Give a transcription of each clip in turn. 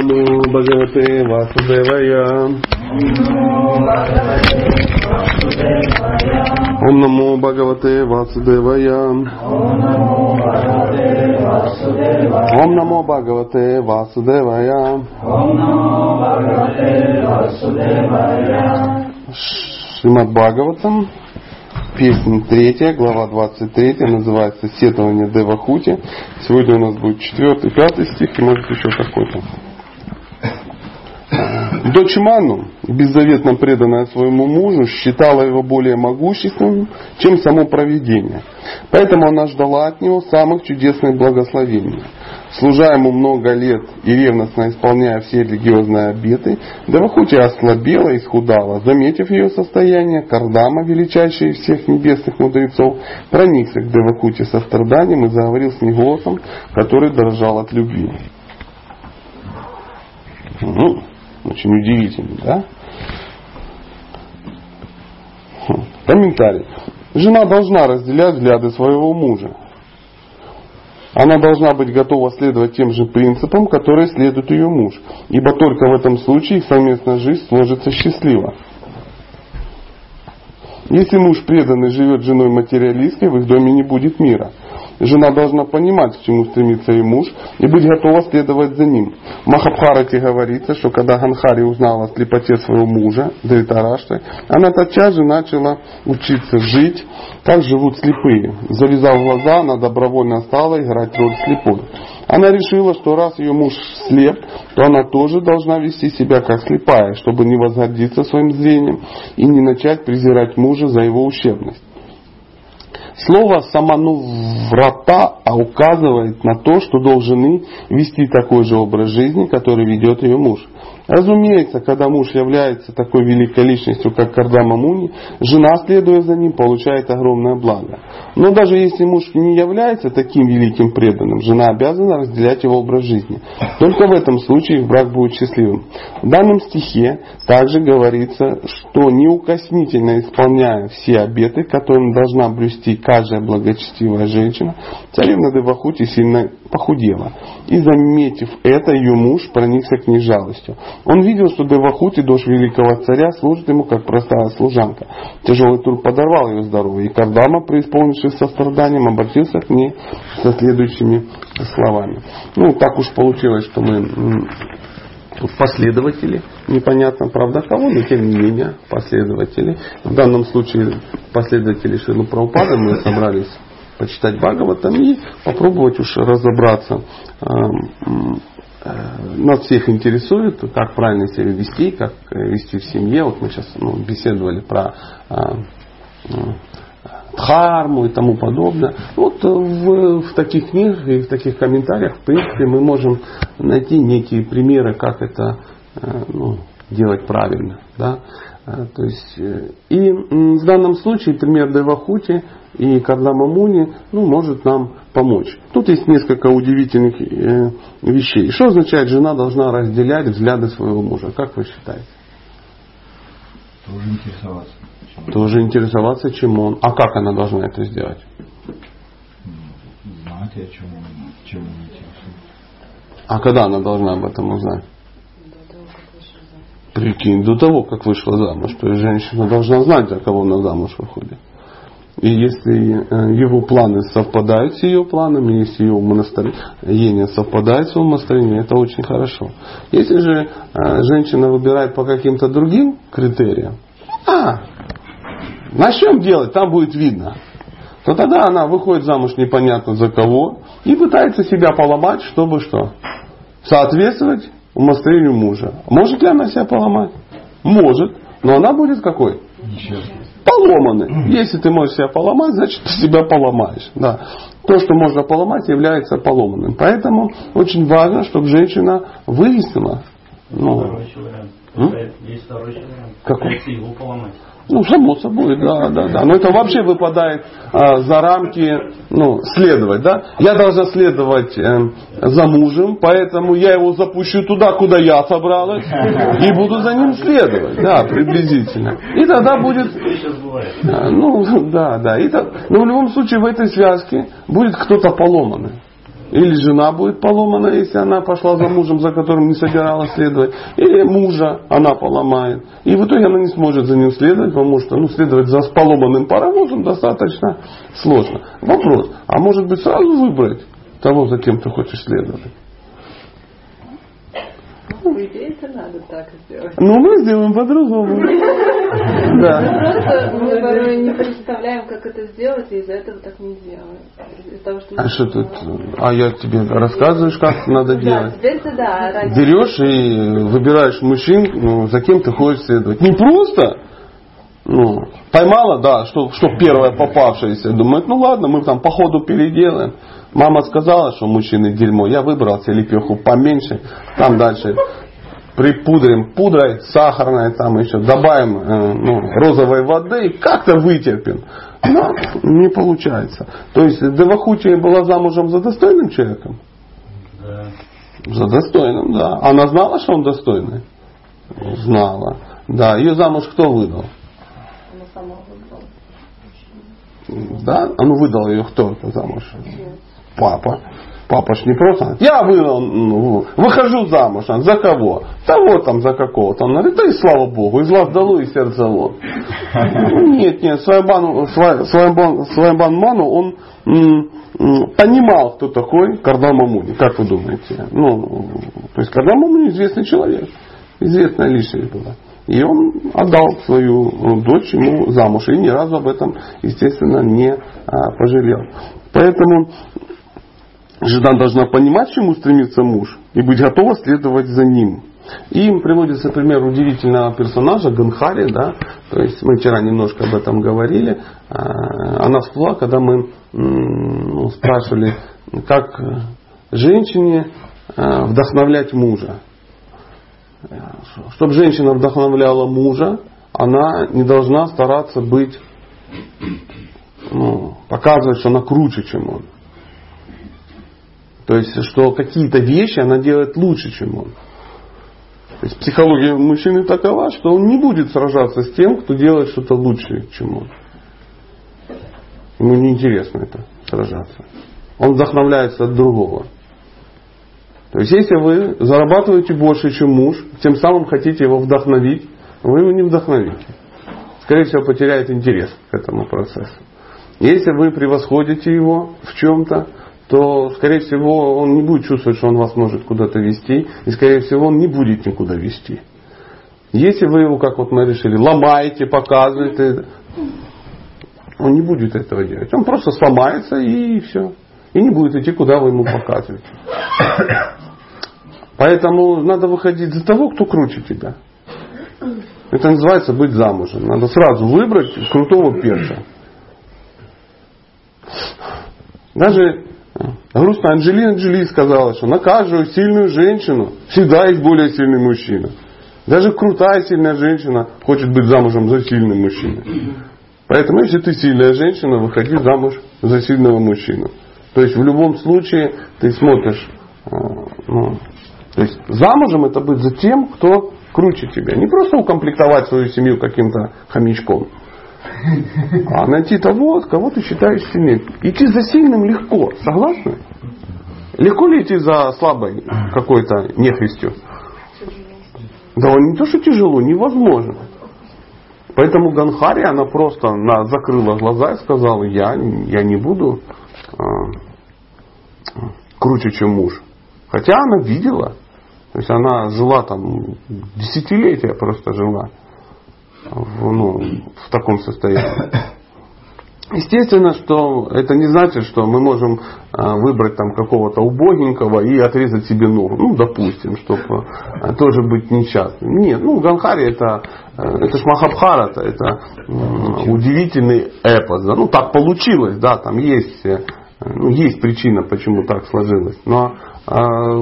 नमो भगवते वासुदेवाय ॐ नमो भगवते वासुदेवाय ॐ नमो भगवते वासुदेवाय Шримад Бхагаватам, песня третья, глава 23, называется «Сетование Девахути». Сегодня у нас будет четвертый, пятый стих и может еще какой-то. Дочь Ману, беззаветно преданная своему мужу, считала его более могущественным, чем само провидение. Поэтому она ждала от него самых чудесных благословений. Служа ему много лет и ревностно исполняя все религиозные обеты, Девахути ослабела и схудала. Заметив ее состояние, Кардама, величайший из всех небесных мудрецов, проникся к со страданием и заговорил с ней голосом, который дрожал от любви. Ну, очень удивительно, да? Хм. Комментарий. Жена должна разделять взгляды своего мужа. Она должна быть готова следовать тем же принципам, которые следует ее муж, ибо только в этом случае их совместная жизнь сложится счастливо. Если муж преданный живет женой материалисткой, в их доме не будет мира. Жена должна понимать, к чему стремится ее муж, и быть готова следовать за ним. В Махабхарате говорится, что когда Ганхари узнала о слепоте своего мужа, Дритарашты, она тотчас же начала учиться жить, как живут слепые. Завязав глаза, она добровольно стала играть роль слепой. Она решила, что раз ее муж слеп, то она тоже должна вести себя как слепая, чтобы не возгордиться своим зрением и не начать презирать мужа за его ущербность. Слово «самануврата» указывает на то, что должны вести такой же образ жизни, который ведет ее муж. Разумеется, когда муж является такой великой личностью, как Кардама Муни, жена, следуя за ним, получает огромное благо. Но даже если муж не является таким великим преданным, жена обязана разделять его образ жизни. Только в этом случае их брак будет счастливым. В данном стихе также говорится, что неукоснительно исполняя все обеты, которые должна блюсти каждая благочестивая женщина, царевна Девахути сильно похудела. И заметив это, ее муж проникся к ней жалостью. Он видел, что Девахути, дочь великого царя, служит ему как простая служанка. Тяжелый труд подорвал ее здоровье, и Кардама, преисполнившись состраданием, обратился к ней со следующими словами. Ну, так уж получилось, что мы последователи, непонятно, правда, кого, но тем не менее последователи. В данном случае последователи Шилу Прабхупады мы собрались почитать Бхагаватам и попробовать уж разобраться Э, нас всех интересует, как правильно себя вести, как э, вести в семье. Вот мы сейчас ну, беседовали про э, дхарму и тому подобное. Вот в, в таких книгах и в таких комментариях, в принципе, мы можем найти некие примеры, как это ну, делать правильно. Да? То есть, и в данном случае пример Девахути и Кардама Муни ну, может нам помочь. Тут есть несколько удивительных э, вещей. Что означает, жена должна разделять взгляды своего мужа? Как вы считаете? Тоже интересоваться. Тоже интересоваться, чем он. А как она должна это сделать? Знать, о чем он, чем он интересует. А когда она должна об этом узнать? Прикинь, до того, как вышла замуж. То есть женщина должна знать, за кого она замуж выходит. И если э, его планы совпадают с ее планами, если ее умонастроение совпадает с умонастроением, это очень хорошо. Если же э, женщина выбирает по каким-то другим критериям, а, начнем делать, там будет видно. То тогда она выходит замуж непонятно за кого и пытается себя поломать, чтобы что? Соответствовать умонастроению мужа. Может ли она себя поломать? Может. Но она будет какой? Несчастной поломаны. Если ты можешь себя поломать, значит ты себя поломаешь. Да. То, что можно поломать, является поломанным. Поэтому очень важно, чтобы женщина выяснила. Ну, второй вариант. Есть второй вариант. Какой? его поломать. Ну, само собой, да, да, да. Но это вообще выпадает а, за рамки, ну, следовать, да. Я должна следовать э, за мужем, поэтому я его запущу туда, куда я собралась, и буду за ним следовать, да, приблизительно. И тогда будет... А, ну, да, да. И но в любом случае в этой связке будет кто-то поломанный. Или жена будет поломана, если она пошла за мужем, за которым не собиралась следовать. Или мужа она поломает. И в итоге она не сможет за ним следовать, потому что ну, следовать за поломанным паровозом достаточно сложно. Вопрос, а может быть сразу выбрать того, за кем ты хочешь следовать? По идее, это надо так сделать. Ну, мы сделаем по-другому. Да. Просто мы порой не представляем, как это сделать, и из-за этого так не делаем. Из-за того, что мы- А что тут? А я тебе рассказываешь, как надо Да, делать? да, ради... берешь и выбираешь мужчин, ну, за кем ты хочешь следовать. Не просто, ну, поймала, да, что, что первое попавшееся. Думает, ну ладно, мы там по ходу переделаем. Мама сказала, что мужчины дерьмо. Я выбрал себе лепеху поменьше. Там дальше припудрим пудрой, сахарной, там еще добавим э, ну, розовой воды и как-то вытерпим. Но не получается. То есть Девахути была замужем за достойным человеком? Да. За достойным, да. Она знала, что он достойный? Знала. Да, ее замуж кто выдал? Она сама выбрала. Да? А ну выдал ее кто это замуж? Папа. Папа ж не просто. Я ну, выхожу замуж. А за кого? Да вот там за какого-то. Он говорит, да и слава богу, из глаз долой и сердце вон. Нет, нет, Свайбан, Свайбан, Свайбан Ману, он понимал, кто такой Кардам Мамуни. Как вы думаете? Ну, то есть Кардам Мамуни известный человек. Известная личность была. И он отдал свою дочь ему замуж. И ни разу об этом, естественно, не а, пожалел. Поэтому жена должна понимать, к чему стремится муж, и быть готова следовать за ним. И им приводится пример удивительного персонажа Ганхари, да, то есть мы вчера немножко об этом говорили. А, Она всплыла, когда мы ну, спрашивали, как женщине а, вдохновлять мужа. Чтобы женщина вдохновляла мужа, она не должна стараться быть, ну, показывать, что она круче, чем он. То есть, что какие-то вещи она делает лучше, чем он. То есть психология мужчины такова, что он не будет сражаться с тем, кто делает что-то лучше, чем он. Ему неинтересно это сражаться. Он вдохновляется от другого. То есть, если вы зарабатываете больше, чем муж, тем самым хотите его вдохновить, вы его не вдохновите. Скорее всего, потеряет интерес к этому процессу. Если вы превосходите его в чем-то, то, скорее всего, он не будет чувствовать, что он вас может куда-то вести, и, скорее всего, он не будет никуда вести. Если вы его, как вот мы решили, ломаете, показываете, он не будет этого делать. Он просто сломается и все. И не будет идти, куда вы ему показываете. Поэтому надо выходить за того, кто круче тебя. Это называется быть замужем. Надо сразу выбрать крутого перца. Даже грустно Анджелина Джоли сказала, что на каждую сильную женщину всегда есть более сильный мужчина. Даже крутая сильная женщина хочет быть замужем за сильным мужчиной. Поэтому, если ты сильная женщина, выходи замуж за сильного мужчину. То есть в любом случае ты смотришь, э, ну, то есть замужем это быть за тем, кто круче тебя. Не просто укомплектовать свою семью каким-то хомячком, а найти того, кого ты считаешь сильнее. Идти за сильным легко, согласны? Легко ли идти за слабой какой-то нехристью? Да не то, что тяжело, невозможно. Поэтому Ганхари, она просто на, закрыла глаза и сказала, я, я не буду а, круче, чем муж. Хотя она видела. То есть она жила там десятилетия просто жила в, ну, в таком состоянии. Естественно, что это не значит, что мы можем а, выбрать там какого-то убогенького и отрезать себе ногу. Ну, допустим, чтобы а, тоже быть несчастным. Нет, ну, Ганхари это, э, это ж Махабхарата, это удивительный эпос. Да? Ну, так получилось, да, там есть, э, ну, есть причина, почему так сложилось. Но а,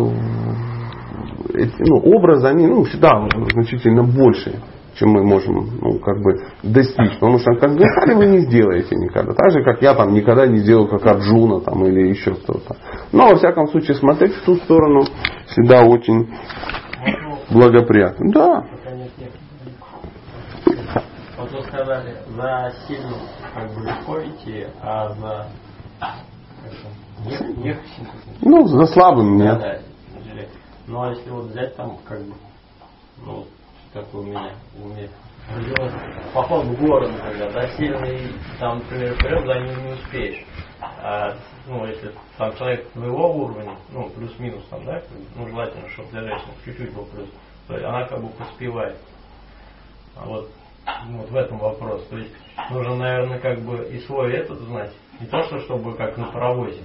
ну, образы, они ну, всегда значительно больше чем мы можем ну, как бы достичь. Потому что как Ганхари вы не сделаете никогда. Так же, как я там никогда не сделал, как Арджуна там, или еще кто-то. Но, во всяком случае, смотреть в ту сторону всегда очень благоприятно. Да. Вот вы сказали, за сильным как бы легко идти, а за. Ну, за слабым нет. да, тяжелее. Ну а если вот взять там, как бы, ну, как у меня, у меня родилось, поход в город, например, да, сильный, там, например, вперед за ним не успеешь. А, ну, если там человек твоего уровня, ну, плюс-минус там, да, ну, желательно, чтобы для женщины чуть-чуть был плюс, то есть она как бы поспевает. А вот, вот в этом вопрос. То есть нужно, наверное, как бы и свой этот знать. Не то, что чтобы как на паровозе.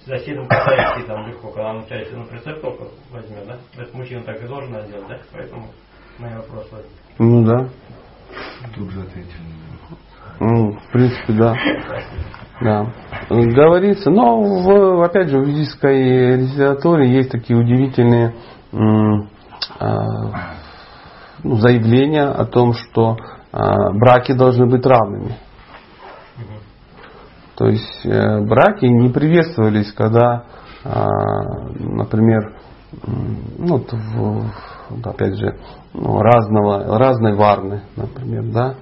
С соседом катаешься там легко, когда он если на прицеп только возьмет, да? Это мужчина так и должен делать, да? Поэтому мои вопросы возник. Ну да. Тут же ответили. Ну, в принципе, да. Да. Говорится, но в, опять же в ведической литературе есть такие удивительные а, ну, заявления о том, что а, браки должны быть равными. То есть э, браки не приветствовались, когда, а, например, ну, вот в- опять же, ну, разного, разной варны, например, да.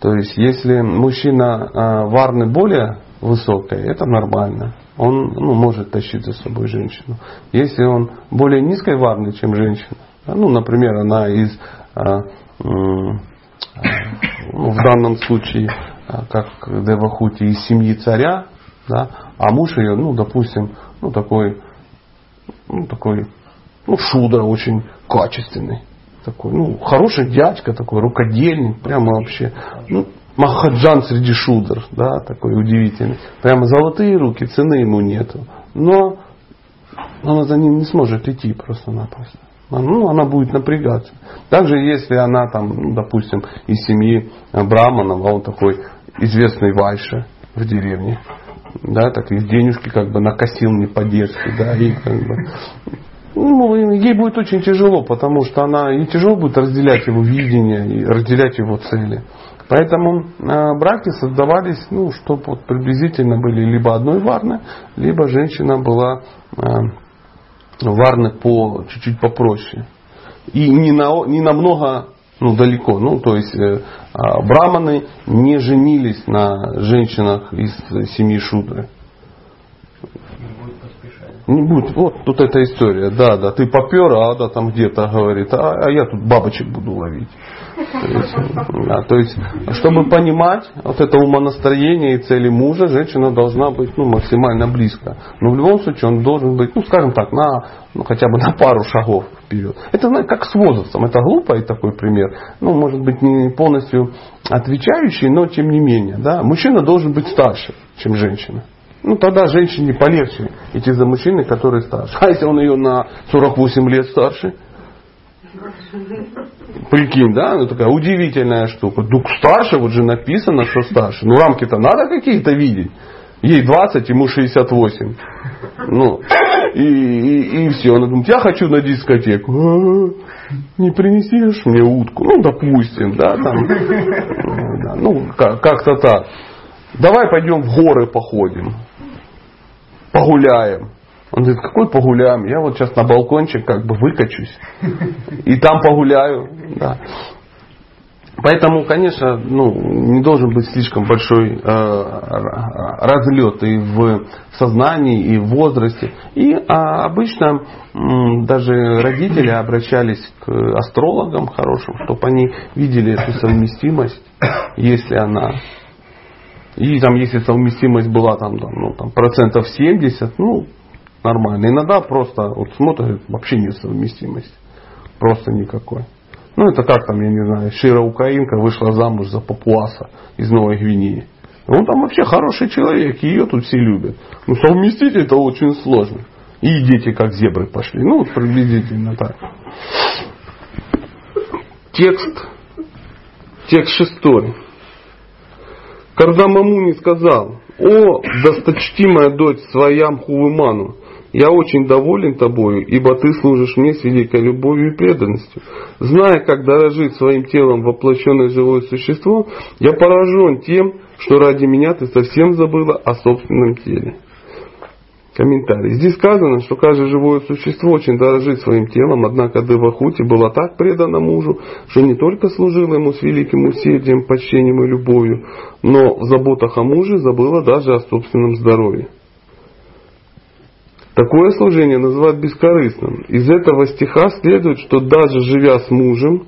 То есть, если мужчина а, варны более высокой, это нормально. Он ну, может тащить за собой женщину. Если он более низкой варны, чем женщина, ну, например, она из, а, ну, в данном случае, а, как Девахути, из семьи царя, да, а муж ее, ну, допустим, ну, такой, ну, такой, ну, шудра очень качественный. Такой, ну, хороший дядька такой, рукодельник, прямо вообще, ну, Махаджан среди шудр, да, такой удивительный. Прямо золотые руки, цены ему нету. Но она за ним не сможет идти просто-напросто. Ну, она будет напрягаться. Также, если она там, ну, допустим, из семьи Браманов, а он такой известный вайша в деревне, да, так и денежки как бы накосил не по-детски, да, и как бы ну, ей будет очень тяжело, потому что она ей тяжело будет разделять его видение и разделять его цели. Поэтому э, браки создавались, ну, чтобы вот приблизительно были либо одной варны, либо женщина была э, варны по чуть-чуть попроще. И не, на, не намного ну, далеко. Ну, то есть э, а, браманы не женились на женщинах из семьи Шудры. Не будет. Вот тут эта история. Да, да, ты попер, а да, там где-то говорит, а, а я тут бабочек буду ловить. То есть, да, то есть, чтобы понимать вот это умонастроение и цели мужа, женщина должна быть ну, максимально близко. Но в любом случае он должен быть, ну скажем так, на, ну, хотя бы на пару шагов вперед. Это знаете, как с возрастом. Это глупый такой пример. Ну, может быть, не полностью отвечающий, но тем не менее. Да? Мужчина должен быть старше, чем женщина. Ну, тогда женщине полегче идти за мужчиной, который старше. А если он ее на 48 лет старше? Прикинь, да? Ну, такая удивительная штука. Дух старше, вот же написано, что старше. Ну, рамки-то надо какие-то видеть. Ей 20, ему 68. Ну, и, и, и все. Она думает, я хочу на дискотеку. «А, Не принесешь мне утку? Ну, допустим, да, там. Ну, как- как-то так. Давай пойдем в горы походим. Погуляем. Он говорит, какой погуляем? Я вот сейчас на балкончик как бы выкачусь. И там погуляю. Да. Поэтому, конечно, ну, не должен быть слишком большой э, разлет и в сознании, и в возрасте. И а, обычно м, даже родители обращались к астрологам хорошим, чтобы они видели эту совместимость, если она и там, если совместимость была там, там, ну, там процентов 70, ну, нормально. Иногда просто вот смотрят, вообще нет совместимости. Просто никакой. Ну, это как там, я не знаю, Шира Украинка вышла замуж за папуаса из Новой Гвинеи. Он там вообще хороший человек, ее тут все любят. Ну, совместить это очень сложно. И дети как зебры пошли. Ну, вот приблизительно так. Текст. Текст шестой. Кардамамуни сказал, «О, досточтимая дочь своям Хувыману, я очень доволен тобою, ибо ты служишь мне с великой любовью и преданностью. Зная, как дорожит своим телом воплощенное живое существо, я поражен тем, что ради меня ты совсем забыла о собственном теле. Комментарий. Здесь сказано, что каждое живое существо очень дорожит своим телом, однако Девахути была так предана мужу, что не только служила ему с великим усердием, почтением и любовью, но в заботах о муже забыла даже о собственном здоровье. Такое служение называют бескорыстным. Из этого стиха следует, что даже живя с мужем,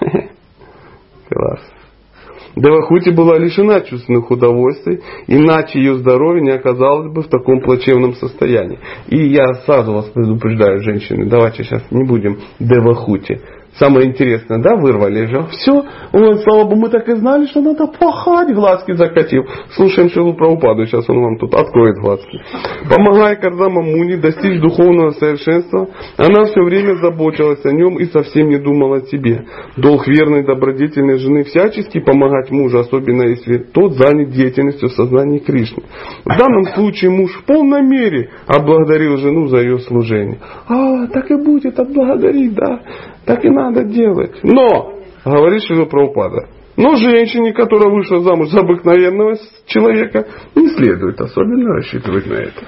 класс, Девахути была лишена чувственных удовольствий, иначе ее здоровье не оказалось бы в таком плачевном состоянии. И я сразу вас предупреждаю, женщины, давайте сейчас не будем Девахути. Самое интересное, да, вырвали же. Все, ой, слава богу, мы так и знали, что надо пахать, глазки закатил. Слушаем Шилу Праупаду, сейчас он вам тут откроет глазки. Помогая Кардама Муни достичь духовного совершенства, она все время заботилась о нем и совсем не думала о себе. Долг верной добродетельной жены всячески помогать мужу, особенно если тот занят деятельностью в сознании Кришны. В данном случае муж в полной мере отблагодарил жену за ее служение. А, так и будет отблагодарить, да. Так и надо делать. Но, говорит Шила Праупада, но женщине, которая вышла замуж за обыкновенного человека, не следует особенно рассчитывать на это.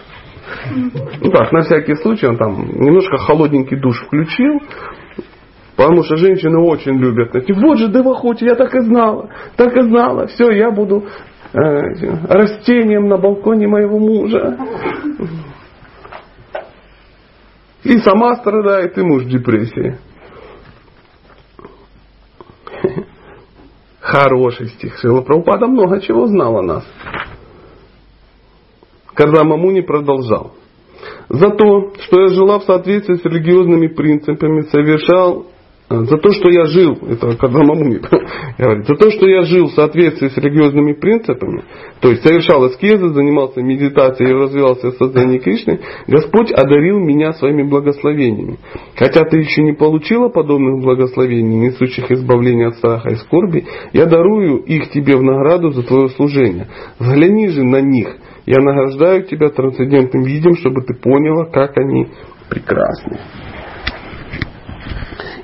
Ну так, на всякий случай он там немножко холодненький душ включил, Потому что женщины очень любят. Вот же Девахути, я так и знала, так и знала. Все, я буду э, растением на балконе моего мужа. И сама страдает, и муж в депрессии. Хороший стих. Шила Прабхупада много чего знал о нас. Когда Мамуни продолжал. За то, что я жила в соответствии с религиозными принципами, совершал за то, что я жил, это когда Мамуни говорит, за то, что я жил в соответствии с религиозными принципами, то есть совершал аскезы, занимался медитацией и развивался в сознании Кришны, Господь одарил меня своими благословениями. Хотя ты еще не получила подобных благословений, несущих избавление от страха и скорби, я дарую их тебе в награду за твое служение. Взгляни же на них. Я награждаю тебя трансцендентным видом, чтобы ты поняла, как они прекрасны.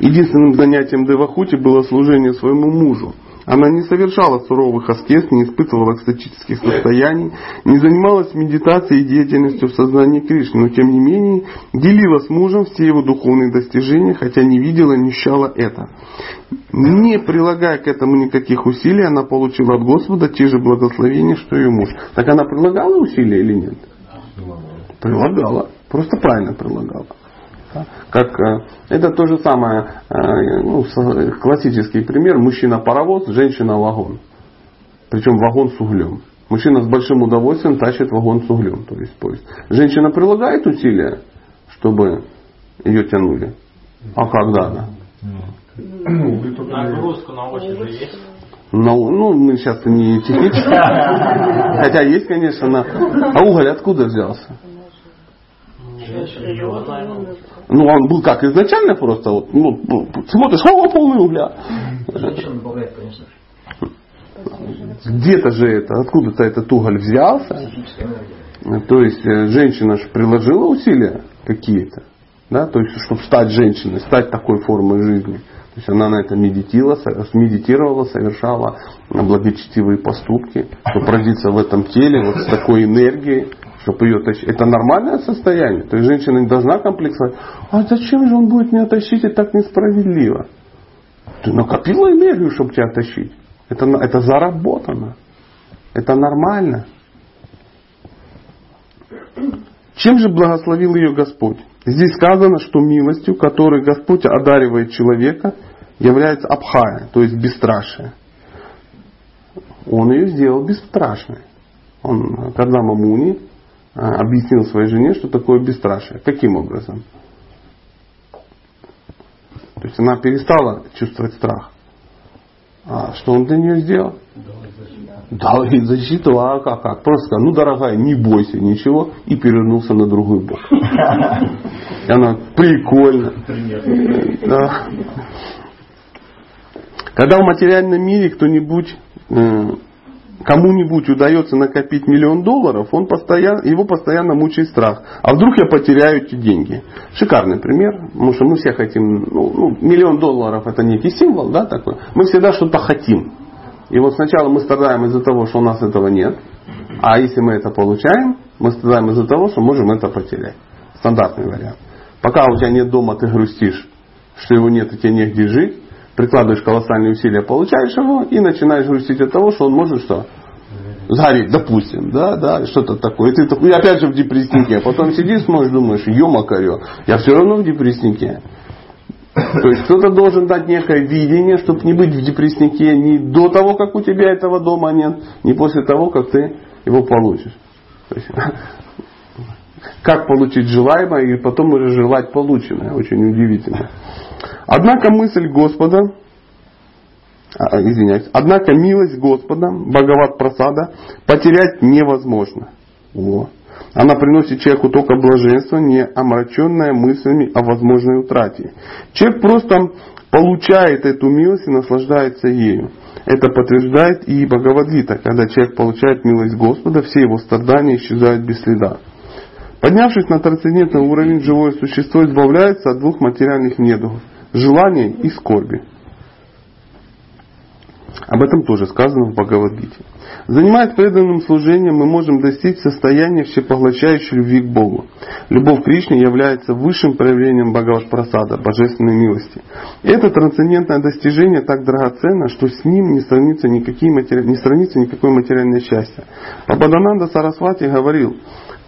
Единственным занятием Девахути было служение своему мужу. Она не совершала суровых аскез, не испытывала экстатических состояний, не занималась медитацией и деятельностью в сознании Кришны, но тем не менее делила с мужем все его духовные достижения, хотя не видела, не ощущала это. Не прилагая к этому никаких усилий, она получила от Господа те же благословения, что и муж. Так она прилагала усилия или нет? Прилагала. Просто правильно прилагала. Как, э, это то же самое, э, ну, классический пример, мужчина паровоз, женщина вагон. Причем вагон с углем. Мужчина с большим удовольствием тащит вагон с углем, то есть поезд. Женщина прилагает усилия, чтобы ее тянули. А когда она? Нагрузка на ось уже есть. Ну, ну, мы сейчас не технически. Хотя есть, конечно, на... А уголь откуда взялся? Ну, он был как изначально просто, вот, ну, смотришь, о, полный угля. Где-то же это, откуда-то этот уголь взялся. То есть э, женщина же приложила усилия какие-то. Да, то есть, чтобы стать женщиной, стать такой формой жизни. То есть она на это медитировала, медитировала, совершала благочестивые поступки, чтобы родиться в этом теле вот с такой энергией, чтобы ее тащить. Это нормальное состояние. То есть женщина не должна комплексовать. А зачем же он будет меня тащить, это так несправедливо. Ты накопила энергию, чтобы тебя тащить. Это, это заработано. Это нормально. Чем же благословил ее Господь? Здесь сказано, что милостью, которой Господь одаривает человека, является абхая, то есть бесстрашие. Он ее сделал бесстрашной. Он, когда Мамуни а, объяснил своей жене, что такое бесстрашие. Каким образом? То есть она перестала чувствовать страх. А что он для нее сделал? Дал ей защиту, а как, как? Просто сказал, ну дорогая, не бойся ничего, и перевернулся на другой бок. И она, прикольно. Да. Когда в материальном мире кто-нибудь э, кому-нибудь удается накопить миллион долларов, он постоянно, его постоянно мучает страх. А вдруг я потеряю эти деньги? Шикарный пример, потому что мы все хотим, ну, ну, миллион долларов это некий символ, да, такой. Мы всегда что-то хотим. И вот сначала мы страдаем из-за того, что у нас этого нет. А если мы это получаем, Мы страдаем из-за того, что можем это потерять. Стандартный вариант. Пока у тебя нет дома, ты грустишь, что его нет и тебе негде жить, прикладываешь колоссальные усилия, получаешь его и начинаешь грустить от того, что он может что? Сгореть, допустим, да, да, что-то такое. И ты такой, опять же в депресснике. Потом сидишь, смотришь, думаешь, ё-макарё, я все равно в депресснике. То есть кто-то должен дать некое видение, чтобы не быть в депресснике ни до того, как у тебя этого дома нет, ни после того, как ты его получишь. То есть, как получить желаемое и потом уже желать полученное. Очень удивительно. Однако мысль Господа, а, извиняюсь, однако милость Господа, Бхагават Прасада, потерять невозможно. О. Она приносит человеку только блаженство, не омраченное мыслями о возможной утрате. Человек просто получает эту милость и наслаждается ею. Это подтверждает и Бхагавадгита, когда человек получает милость Господа, все его страдания исчезают без следа. Поднявшись на трансцендентный уровень, живое существо избавляется от двух материальных недугов – желания и скорби. Об этом тоже сказано в Бхагавадгите. Занимаясь преданным служением, мы можем достичь состояния всепоглощающей любви к Богу. Любовь к Кришне является высшим проявлением Бхагават Прасада, божественной милости. Это трансцендентное достижение так драгоценно, что с ним не сравнится, никакие матери... не сравнится никакое материальное счастье. Пападананда Сарасвати говорил,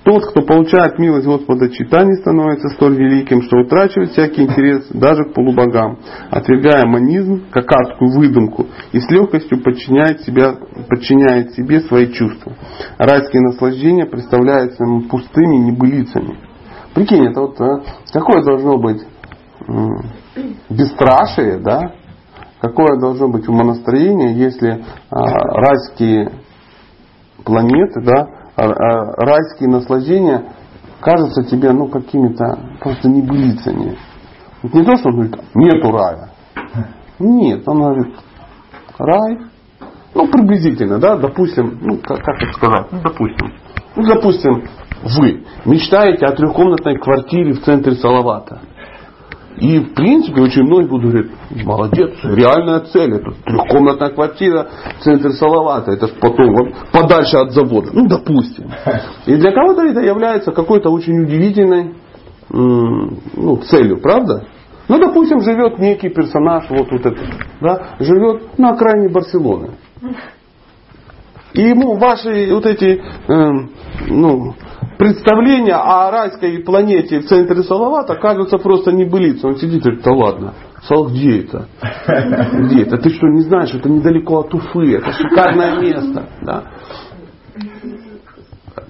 тот, кто получает милость Господа читания, становится столь великим, что утрачивает всякий интерес даже к полубогам, отвергая манизм как адскую выдумку и с легкостью подчиняет, себя, подчиняет себе свои чувства. Райские наслаждения представляются ему пустыми небылицами. Прикинь, это вот а, какое должно быть бесстрашие, да? Какое должно быть умонастроение, если а, райские планеты, да, райские наслаждения кажутся тебе ну, какими-то просто небылицами. Это не то, что он говорит, нету рая. Нет, он говорит, рай, ну, приблизительно, да, допустим, ну, как, как это сказать, ну, допустим, ну, допустим, вы мечтаете о трехкомнатной квартире в центре Салавата. И, в принципе, очень многие будут говорить, молодец, реальная цель. Это трехкомнатная квартира в центре Салавата. Это потом вот, подальше от завода. Ну, допустим. И для кого-то это является какой-то очень удивительной ну, целью, правда? Ну, допустим, живет некий персонаж, вот, вот этот, да, живет на окраине Барселоны. И ему ваши вот эти э, ну, представления о райской планете в центре Салавата кажутся просто небылицей. Он сидит и говорит, да ладно, Сал, где это? Где это? Ты что, не знаешь, это недалеко от Уфы, это шикарное место. Да?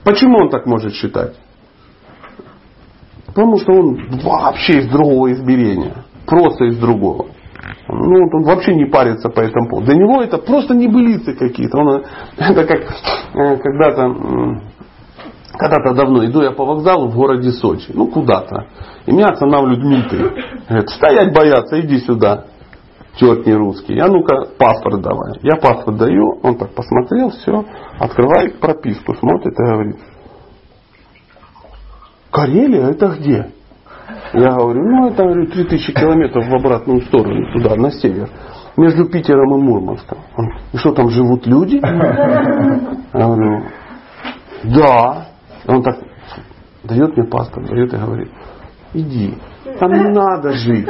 Почему он так может считать? Потому что он вообще из другого измерения. Просто из другого. Ну, он вообще не парится по этому поводу. Для него это просто небылицы какие-то. Он, это как э, когда-то когда-то давно иду я по вокзалу в городе Сочи, ну куда-то. И меня останавливает Дмитрий. Говорит, стоять бояться, иди сюда. Черт не русский. Я ну-ка паспорт давай. Я паспорт даю, он так посмотрел, все, открывает прописку, смотрит и говорит, Карелия это где? Я говорю, ну это говорю, 3000 километров в обратную сторону, туда, на север. Между Питером и Мурманском. Он, и что там живут люди? Я говорю, да. Он так дает мне паспорт, дает и говорит, иди, там не надо жить.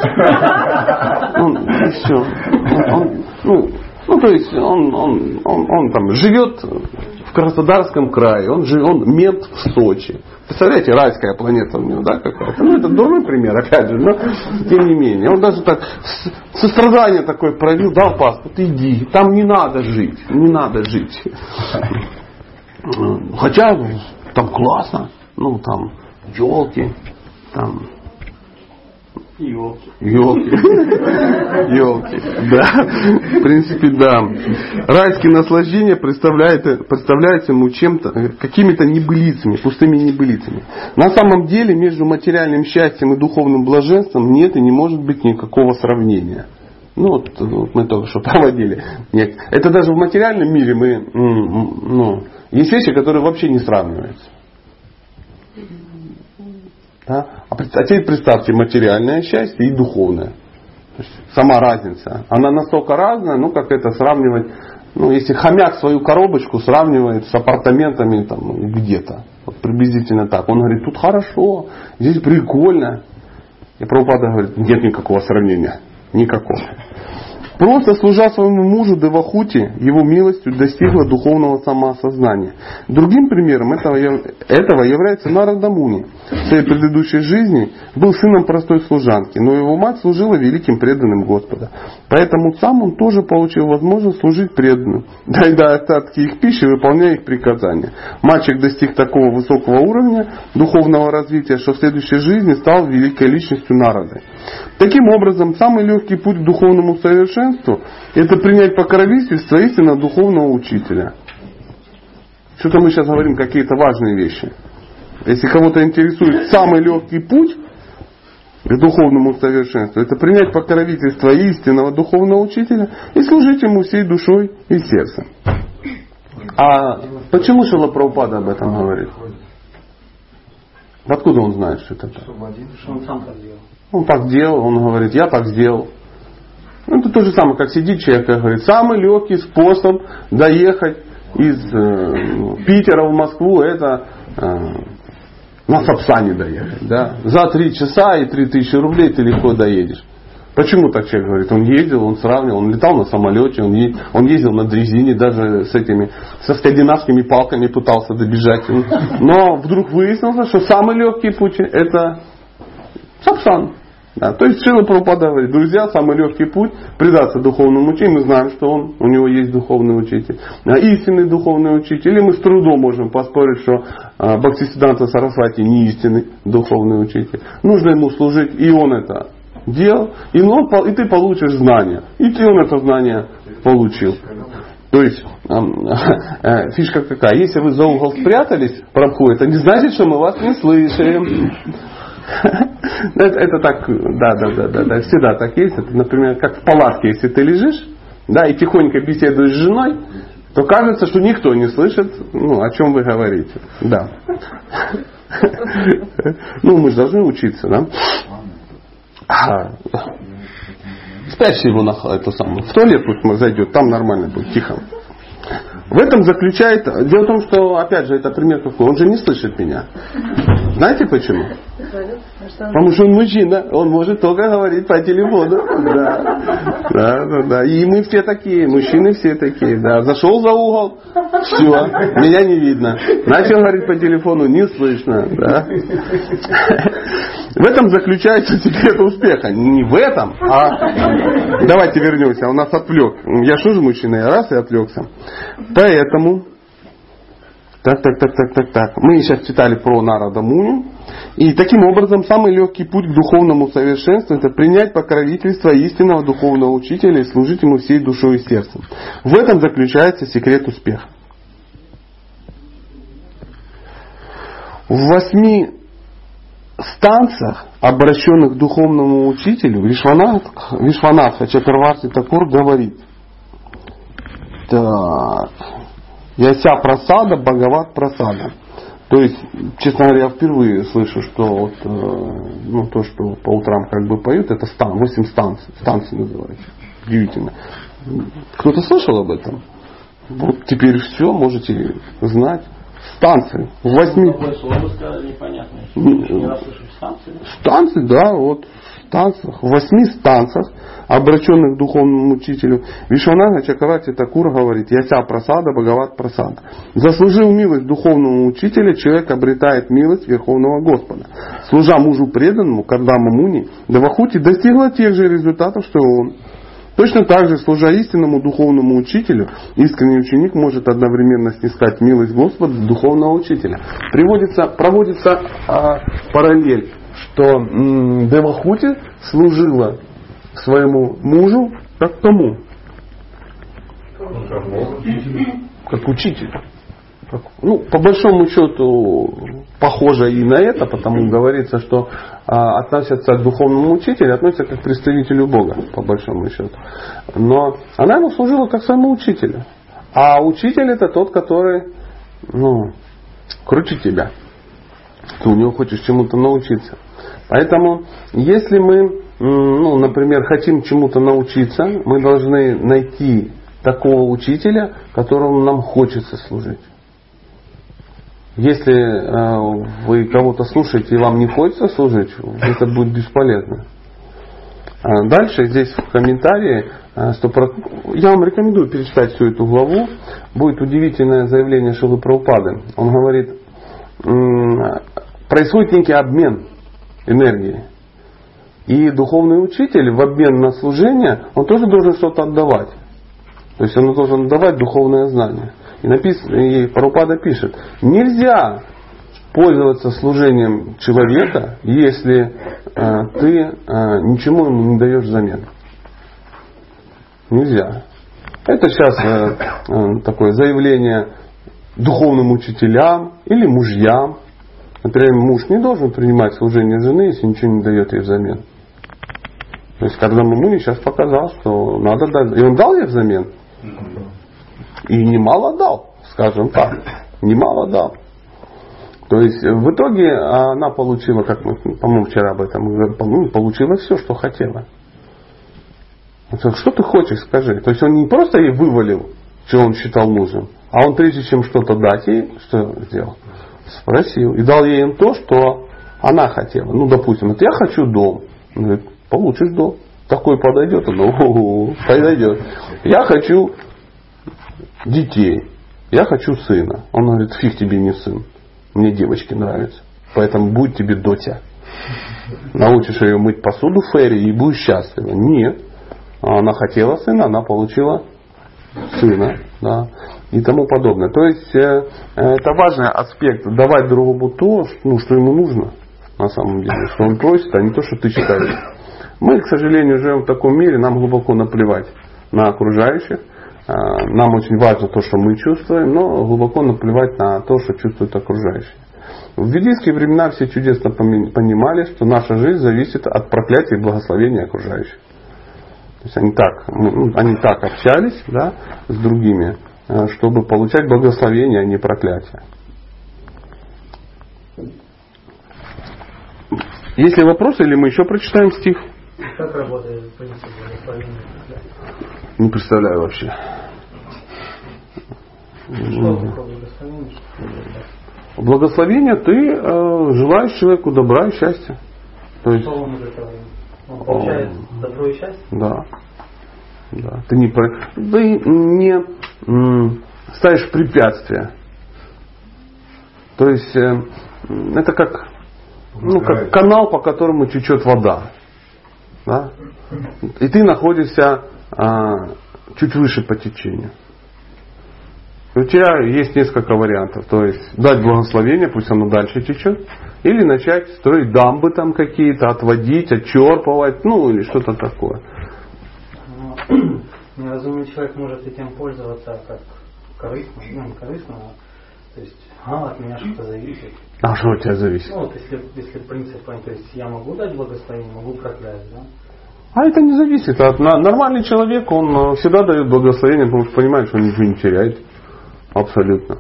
Он, и все. Он, он, ну, ну, то есть он, он, он, он там живет в Краснодарском крае, он, жив, он мент в Сочи. Представляете, райская планета у него, да, какая-то. Ну, это дурной пример, опять же, но тем не менее. Он даже так сострадание такое проявил, дал паспорт, иди, там не надо жить, не надо жить. Хотя там классно, ну там елки, там Елки. Елки. Да. В принципе, да. Райские наслаждения представляют, представляются ему чем-то, какими-то небылицами, пустыми небылицами. На самом деле между материальным счастьем и духовным блаженством нет и не может быть никакого сравнения. Ну, вот, вот мы только что проводили. Нет. Это даже в материальном мире мы, ну, есть вещи, которые вообще не сравниваются. Да? А, а теперь представьте материальное счастье и духовное. Сама разница. Она настолько разная, ну как это сравнивать, ну если хомяк свою коробочку сравнивает с апартаментами там где-то. Вот приблизительно так. Он говорит, тут хорошо, здесь прикольно. И Прабхупада говорит, нет никакого сравнения. Никакого. Просто служа своему мужу Девахути, его милостью достигла духовного самоосознания. Другим примером этого, этого является Нарада Муни. В своей предыдущей жизни был сыном простой служанки, но его мать служила великим преданным Господа. Поэтому сам он тоже получил возможность служить преданным, доедая остатки их пищи, выполняя их приказания. Мальчик достиг такого высокого уровня духовного развития, что в следующей жизни стал великой личностью Нарады. Таким образом, самый легкий путь к духовному совершенству – это принять покровительство истинно духовного учителя. Что-то мы сейчас говорим какие-то важные вещи. Если кого-то интересует самый легкий путь к духовному совершенству, это принять покровительство истинного духовного учителя и служить ему всей душой и сердцем. А почему Шила Прабхупада об этом говорит? Откуда он знает, что это так? Он сам так делал. Он так делал, он говорит, я так сделал. Ну, это то же самое, как сидит человек и говорит, самый легкий способ доехать из э, Питера в Москву, это э, на Сапсане доехать. Да? За три часа и три тысячи рублей ты легко доедешь. Почему так человек говорит? Он ездил, он сравнивал, он летал на самолете, он, е- он ездил на дрезине, даже с этими, со скандинавскими палками пытался добежать. Но вдруг выяснилось, что самый легкий путь это Сапсан. Да, то есть Шила Прабхупада говорит, друзья, самый легкий путь предаться духовному учению. Мы знаем, что он, у него есть духовный учитель. Истинный духовный учитель. Или мы с трудом можем поспорить, что а, Бхактисиданта Сарасвати не истинный духовный учитель. Нужно ему служить, и он это делал, и, он, пол- и ты получишь знания. И ты он это знание получил. То есть эм, э, фишка какая? Если вы за угол спрятались, Прабху, это не значит, что мы вас не слышим. Это, это так, да, да, да, да, да, всегда так есть. Это, например, как в палатке, если ты лежишь, да, и тихонько беседуешь с женой, то кажется, что никто не слышит, ну, о чем вы говорите. Да. Ну, мы же должны учиться, да? А, его на эту самую. В туалет пусть зайдет, там нормально будет, тихо. В этом заключает... Дело в том, что, опять же, это пример какой. Он же не слышит меня. Знаете почему? Потому что он мужчина, он может только говорить по телефону. Да. Да, да, да. И мы все такие, мужчины все такие. Да. Зашел за угол, все, меня не видно. Начал говорить по телефону, не слышно. Да. В этом заключается секрет успеха. Не в этом, а... Давайте вернемся, он нас отвлек. Я что же мужчина, я раз и отвлекся. Поэтому... Так, так, так, так, так, так. Мы сейчас читали про Нарада Муни. И таким образом самый легкий путь к духовному совершенству это принять покровительство истинного духовного учителя и служить ему всей душой и сердцем. В этом заключается секрет успеха. В восьми станциях, обращенных к духовному учителю, Вишванат, Вишванатха Чакраварти Такур говорит, так, Яся просада, Бхагават просада. То есть, честно говоря, я впервые слышу, что вот, э, ну, то, что по утрам как бы поют, это стан, 8 станций, станции называется. Удивительно. Кто-то слышал об этом? Вот теперь все, можете знать. Станции. Восьми. Ну. Станции, да, вот в станциях, в восьми станциях, обращенных к духовному учителю, Вишванага Чакравати Такур говорит, Яся просада, Бхагават просада. Заслужил милость духовного учителя, человек обретает милость Верховного Господа. Служа мужу преданному, Кардама Муни, Давахути достигла тех же результатов, что и он. Точно так же, служа истинному духовному учителю, искренний ученик может одновременно снискать милость Господа духовного учителя. Приводится, проводится а, параллель, что Девахути служила своему мужу как кому? Как учитель. Ну, по большому счету, похоже и на это, потому говорится, что а, относятся к духовному учителю, относятся как к представителю Бога, по большому счету. Но она ему служила как своему учителю. А учитель это тот, который ну, круче тебя. Ты у него хочешь чему-то научиться. Поэтому, если мы, ну, например, хотим чему-то научиться, мы должны найти такого учителя, которому нам хочется служить. Если э, вы кого-то слушаете и вам не хочется слушать, это будет бесполезно. А дальше здесь в комментарии, э, я вам рекомендую перечитать всю эту главу, будет удивительное заявление Шилы Прабхупады. Он говорит, происходит некий обмен энергии. И духовный учитель в обмен на служение, он тоже должен что-то отдавать. То есть он должен давать духовное знание. И, написано, и Парупада пишет, нельзя пользоваться служением человека, если э, ты э, ничему ему не даешь взамен. Нельзя. Это сейчас э, э, такое заявление духовным учителям или мужьям. Например, муж не должен принимать служение жены, если ничего не дает ей взамен. То есть, когда Мамуни сейчас показал, что надо дать. И он дал ей взамен. И немало дал, скажем так. Немало дал. То есть в итоге она получила, как мы, по-моему, вчера об этом говорили, получила все, что хотела. Что ты хочешь, скажи. То есть он не просто ей вывалил, что он считал нужным, а он прежде чем что-то дать ей, что сделал? Спросил. И дал ей то, что она хотела. Ну, допустим, вот я хочу дом. Он говорит, получишь дом. Такой подойдет, ну, подойдет. Я хочу детей. Я хочу сына. Он говорит, фиг тебе не сын. Мне девочки нравятся. Поэтому будет тебе доча. Научишь ее мыть посуду ферри и будешь счастлива. Нет. Она хотела сына, она получила сына. Да, и тому подобное. То есть э, это важный аспект. Давать другому то, ну, что ему нужно на самом деле. Что он просит, а не то, что ты считаешь. Мы, к сожалению, живем в таком мире, нам глубоко наплевать на окружающих. А, нам очень важно то, что мы чувствуем, но глубоко наплевать на то, что чувствуют окружающие. В ведические времена все чудесно понимали, что наша жизнь зависит от проклятия и благословения окружающих. То есть они так, ну, они так общались да, с другими, чтобы получать благословение, а не проклятие. Есть ли вопросы, или мы еще прочитаем стих? Как работает принцип благословения? Не представляю вообще. Благословение? Ты э, желаешь человеку добра и счастья. То есть, что он? Он получает О, добро и счастье? Да. да. Ты не, ты не ставишь препятствия. То есть э, это как, ну, как канал, по которому течет вода. Да? И ты находишься а, чуть выше по течению. У тебя есть несколько вариантов. То есть дать благословение, пусть оно дальше течет. Или начать строить дамбы там какие-то, отводить, отчерпывать, ну или что-то такое. Неразумный человек может этим пользоваться как корыстно, ну не корыстно, а то есть, а, от меня что-то зависит. А что от тебя зависит? Ну, вот если, если принцип то есть я могу дать благословение, могу проклясть, да? А это не зависит. От, нормальный человек, он э, всегда дает благословение, потому что понимает, что он ничего не теряет. Абсолютно.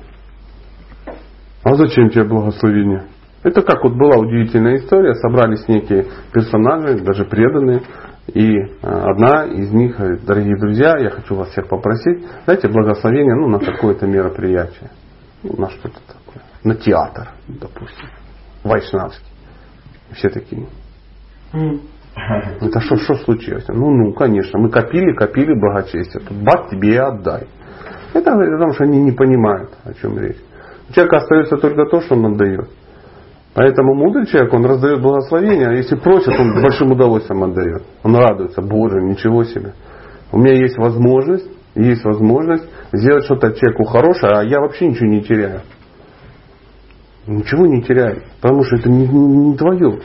А зачем тебе благословение? Это как вот была удивительная история. Собрались некие персонажи, даже преданные. И э, одна из них говорит, дорогие друзья, я хочу вас всех попросить, дайте благословение ну, на какое-то мероприятие. Ну, на что-то такое. На театр, допустим. Вайшнавский. Все такие. Это что, что случилось? Ну, ну, конечно, мы копили, копили благочестие. Тут бат тебе и отдай. Это говорит о том, что они не понимают, о чем речь. У человека остается только то, что он отдает. Поэтому мудрый человек, он раздает благословение, а если просит, он с большим удовольствием отдает. Он радуется, Боже, ничего себе. У меня есть возможность, есть возможность сделать что-то человеку хорошее, а я вообще ничего не теряю. Ничего не теряю, потому что это не, не, не твое.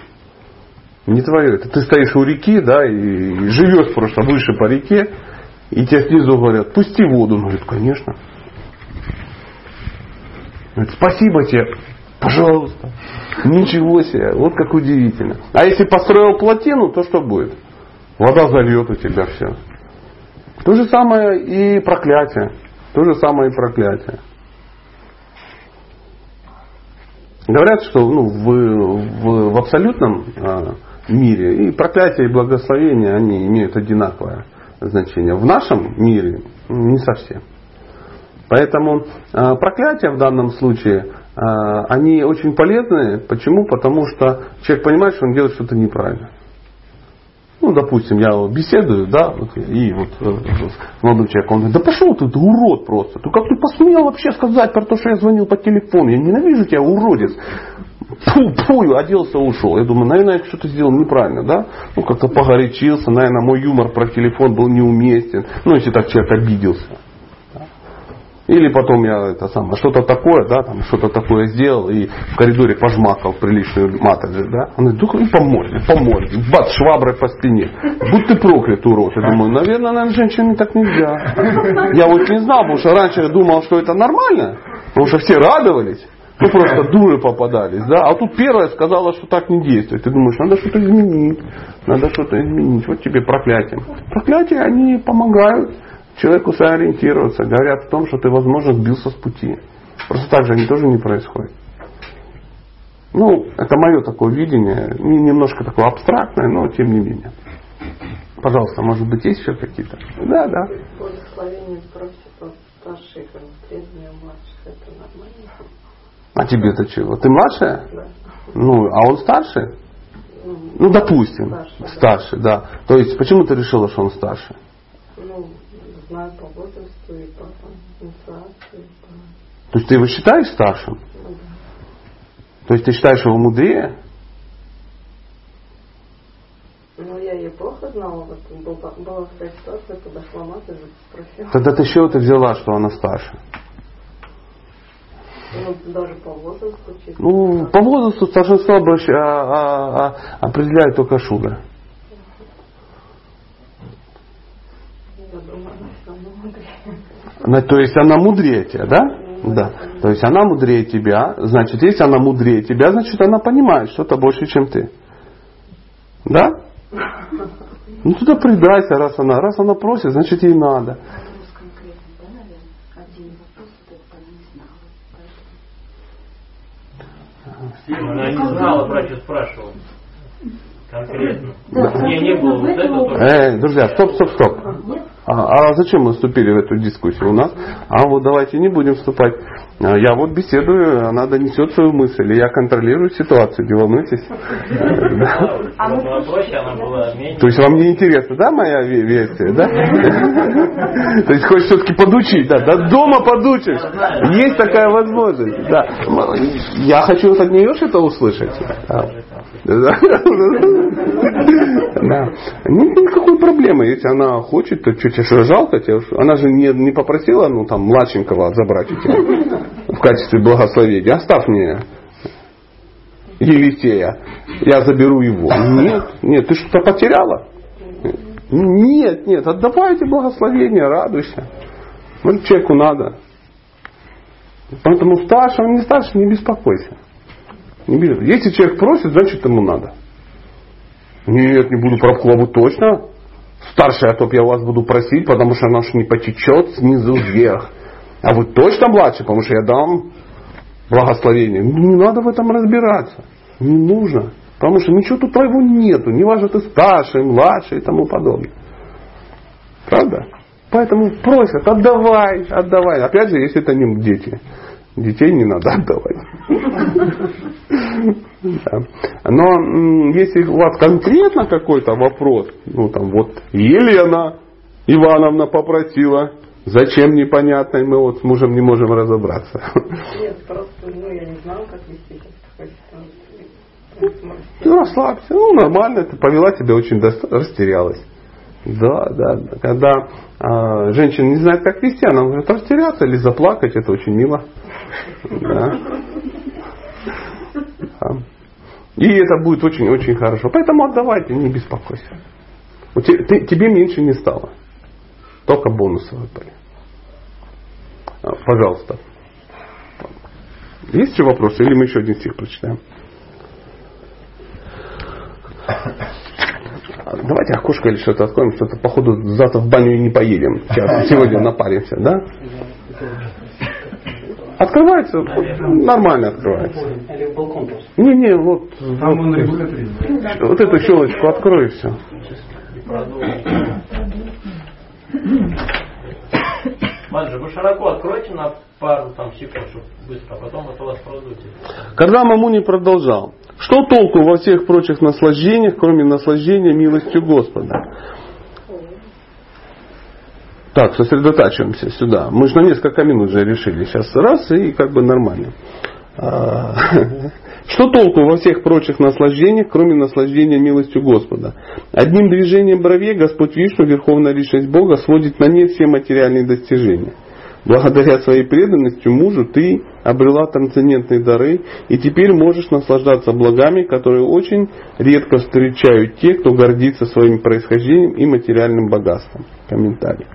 Не твое. Это ты стоишь у реки, да, и, и живешь просто выше по реке, и тебе снизу говорят, пусти воду. Он говорит, конечно. Говорит, спасибо тебе, пожалуйста. Ничего себе, вот как удивительно. А если построил плотину, то что будет? Вода зальет у тебя все. То же самое и проклятие. То же самое и проклятие. Говорят, что ну, в, в, в абсолютном а, мире и проклятие, и благословение, они имеют одинаковое значение. В нашем мире не совсем. Поэтому а, проклятие в данном случае, они очень полезны. Почему? Потому что человек понимает, что он делает что-то неправильно. Ну, допустим, я беседую, да, вот, и вот э, с молодым человеком, он говорит, да пошел ты, ты урод просто. Ты как ты посмел вообще сказать про то, что я звонил по телефону? Я ненавижу тебя, уродец. Фу, фу, оделся, ушел. Я думаю, наверное, я что-то сделал неправильно, да? Ну, как-то погорячился, наверное, мой юмор про телефон был неуместен. Ну, если так человек обиделся. Или потом я это самое, что-то такое, да, там что-то такое сделал и в коридоре пожмакал приличную матаджи, да. Он говорит, и по морде, по морде, бац, шваброй по спине. Будь ты проклят, урод. Я думаю, наверное, наверное, женщине так нельзя. Я вот не знал, потому что раньше я думал, что это нормально, потому что все радовались. Ну просто дуры попадались, да. А тут первая сказала, что так не действует. Ты думаешь, надо что-то изменить, надо что-то изменить. Вот тебе проклятие. Проклятия, они помогают человеку сориентироваться, говорят о том, что ты, возможно, сбился с пути. Просто так же они тоже не происходят. Ну, это мое такое видение, немножко такое абстрактное, но тем не менее. Пожалуйста, может быть, есть еще какие-то? Да, да. Требования младших, это? А чего? Ты младшая? Да. Ну, а он старше? Ну, Ну, допустим, Старше, да. старше, да. То есть, почему ты решила, что он старше? Ну, знаю по возрасту и по инициации. По... То есть, ты его считаешь старшим? Ну, да. То есть, ты считаешь его мудрее? Ну, я ее плохо знала. Вот была, была такая ситуация, подошла мать и спросила. Тогда ты с чего ты взяла, что она старше? Ну, даже по возрасту чисто. Ну, по возрасту старшинство обращ- а- а- а- определяет только шуга. Я думаю, она. Она- То есть она мудрее тебя, да? Да. То есть она мудрее тебя, значит, если она мудрее тебя, значит она понимает что-то больше, чем ты. Да? Ну туда предайся, раз она, раз она просит, значит ей надо. Она не знала, братья спрашивал. Конкретно. Да, Не, не было вот этого. Эй, друзья, стоп, стоп, стоп. Нет? А, а зачем мы вступили в эту дискуссию у нас? А вот давайте не будем вступать. А Я вот беседую, она донесет свою мысль, и я контролирую ситуацию, не волнуйтесь. А. То есть вам не интересно, да, моя ве- версия, да? То есть хочешь все-таки подучить, да? Да дома подучишь. Есть такая возможность, да. Я хочу от нее что-то услышать. Да. Да. Нет никакой проблемы. Если она хочет, то что тебе жалко? Она же не, не попросила, ну, там, младшенького забрать у тебя в качестве благословения. Оставь мне Елисея, я заберу его. Нет, нет, ты что-то потеряла? Нет, нет, отдавайте благословение, радуйся. Вот человеку надо. Поэтому старше, он не старше, не беспокойся. Не беспокойся. Если человек просит, значит ему надо. Нет, не буду пробкову точно. Старшая, а то я вас буду просить, потому что она не потечет снизу вверх. А вы точно младше, потому что я дам благословение. Ну, не надо в этом разбираться. Не нужно. Потому что ничего тут твоего нету. Не важно, ты старший, младший и тому подобное. Правда? Поэтому просят, отдавай, отдавай. Опять же, если это не дети. Детей не надо отдавать. Да. Но если у вас конкретно какой-то вопрос, ну там вот Елена Ивановна попросила, зачем непонятно, и мы вот с мужем не можем разобраться. Нет, просто, ну, я не знала, как вести. Ты расслабься, ну нормально, ты повела себя очень доста- растерялась. Да, да, да. Когда а, женщина не знает, как вести, она может растеряться или заплакать, это очень мило. Да. Да. И это будет очень-очень хорошо. Поэтому отдавайте, не беспокойся. Тебе меньше не стало. Только бонусы выпали. А, Пожалуйста. Есть еще вопросы? Или мы еще один стих прочитаем? А, Давайте окошко или что-то откроем, что-то походу завтра в баню не поедем. Сейчас, сегодня напаримся, да? Открывается, вот, нормально открывается. Просто. Не-не, вот, вот, вот эту щелочку открой и все. Ладно, вы широко откройте на пару там секунд, чтобы быстро, а потом это воспроизводите. Когда Мамуни продолжал, что толку во всех прочих наслаждениях, кроме наслаждения милостью Господа? Так, сосредотачиваемся сюда. Мы же на несколько минут же решили. Сейчас раз и как бы нормально. Что толку во всех прочих наслаждениях, кроме наслаждения милостью Господа? Одним движением бровей Господь Вишну, Верховная Личность Бога, сводит на нет все материальные достижения. Благодаря своей преданности мужу ты обрела трансцендентные дары и теперь можешь наслаждаться благами, которые очень редко встречают те, кто гордится своим происхождением и материальным богатством. Комментарий.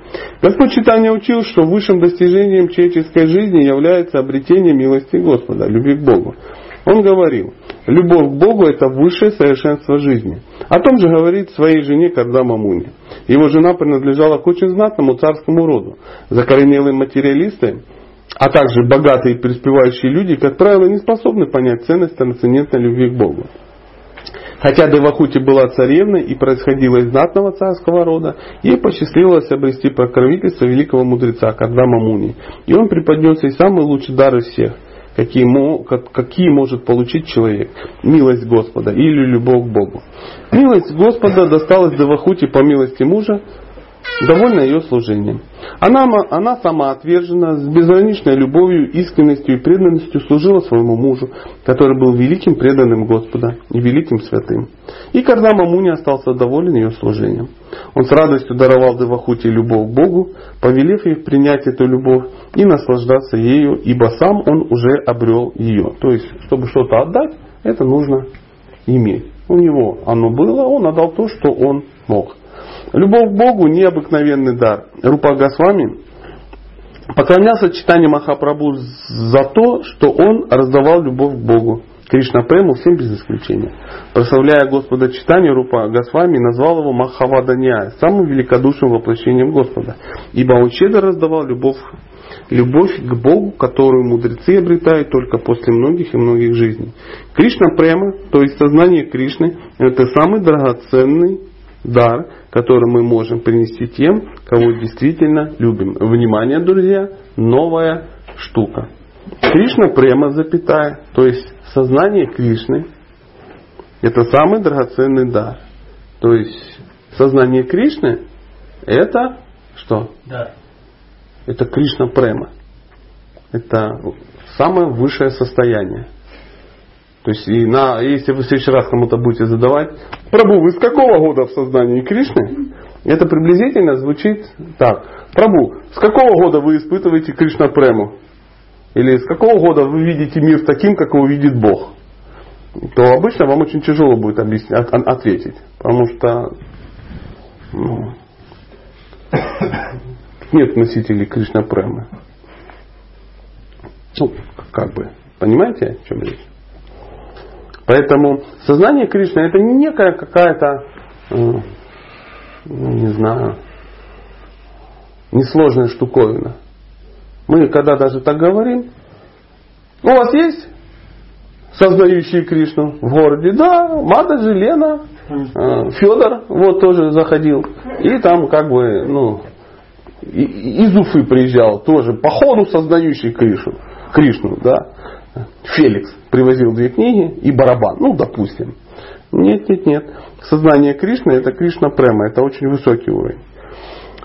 Господь Читания учил, что высшим достижением человеческой жизни является обретение милости Господа, любви к Богу. Он говорил, любовь к Богу это высшее совершенство жизни. О том же говорит своей жене Кардама Муни. Его жена принадлежала к очень знатному царскому роду. Закоренелые материалисты, а также богатые и преуспевающие люди, как правило, не способны понять ценность трансцендентной любви к Богу. Хотя Девахути была царевной и происходила из знатного царского рода, ей посчастливилось обрести покровительство великого мудреца Кардама Муни. И он преподнес ей самый лучший дар из всех – какие, какие может получить человек. Милость Господа или любовь к Богу. Милость Господа досталась Девахути по милости мужа, довольна ее служением. Она, она сама отвержена, с безграничной любовью, искренностью и преданностью служила своему мужу, который был великим преданным Господа и великим святым. И Кардама Муни остался доволен ее служением. Он с радостью даровал Девахути любовь к Богу, повелев ей принять эту любовь и наслаждаться ею, ибо сам он уже обрел ее. То есть, чтобы что-то отдать, это нужно иметь. У него оно было, он отдал то, что он мог. Любовь к Богу – необыкновенный дар. Рупа Госвами поклонялся читанию Махапрабху за то, что он раздавал любовь к Богу. Кришна Прему всем без исключения. Прославляя Господа читания, Рупа Госвами назвал его Махаваданяя, самым великодушным воплощением Господа. Ибо он щедро раздавал любовь, любовь к Богу, которую мудрецы обретают только после многих и многих жизней. Кришна Према, то есть сознание Кришны, это самый драгоценный дар, который мы можем принести тем, кого действительно любим. Внимание, друзья, новая штука. Кришна према запятая, то есть сознание Кришны, это самый драгоценный дар. То есть сознание Кришны это что? Да. Это Кришна према. Это самое высшее состояние. То есть, и на, если вы в следующий раз кому-то будете задавать, Прабу, вы с какого года в сознании Кришны? Это приблизительно звучит так. Прабу, с какого года вы испытываете Кришна Прему? Или с какого года вы видите мир таким, как его видит Бог? То обычно вам очень тяжело будет объяснять, ответить. Потому что ну, нет носителей Кришна Премы. Ну, как бы. Понимаете, о чем речь? Поэтому сознание Кришны это не некая какая-то, ну, не знаю, несложная штуковина. Мы когда даже так говорим, у вас есть сознающие Кришну в городе? Да, Мата Лена, э, Федор вот тоже заходил. И там как бы, ну, из Уфы приезжал тоже по ходу сознающий Кришну. Кришну, да. Феликс привозил две книги и барабан, ну, допустим. Нет, нет, нет. Сознание Кришны это Кришна Према, это очень высокий уровень.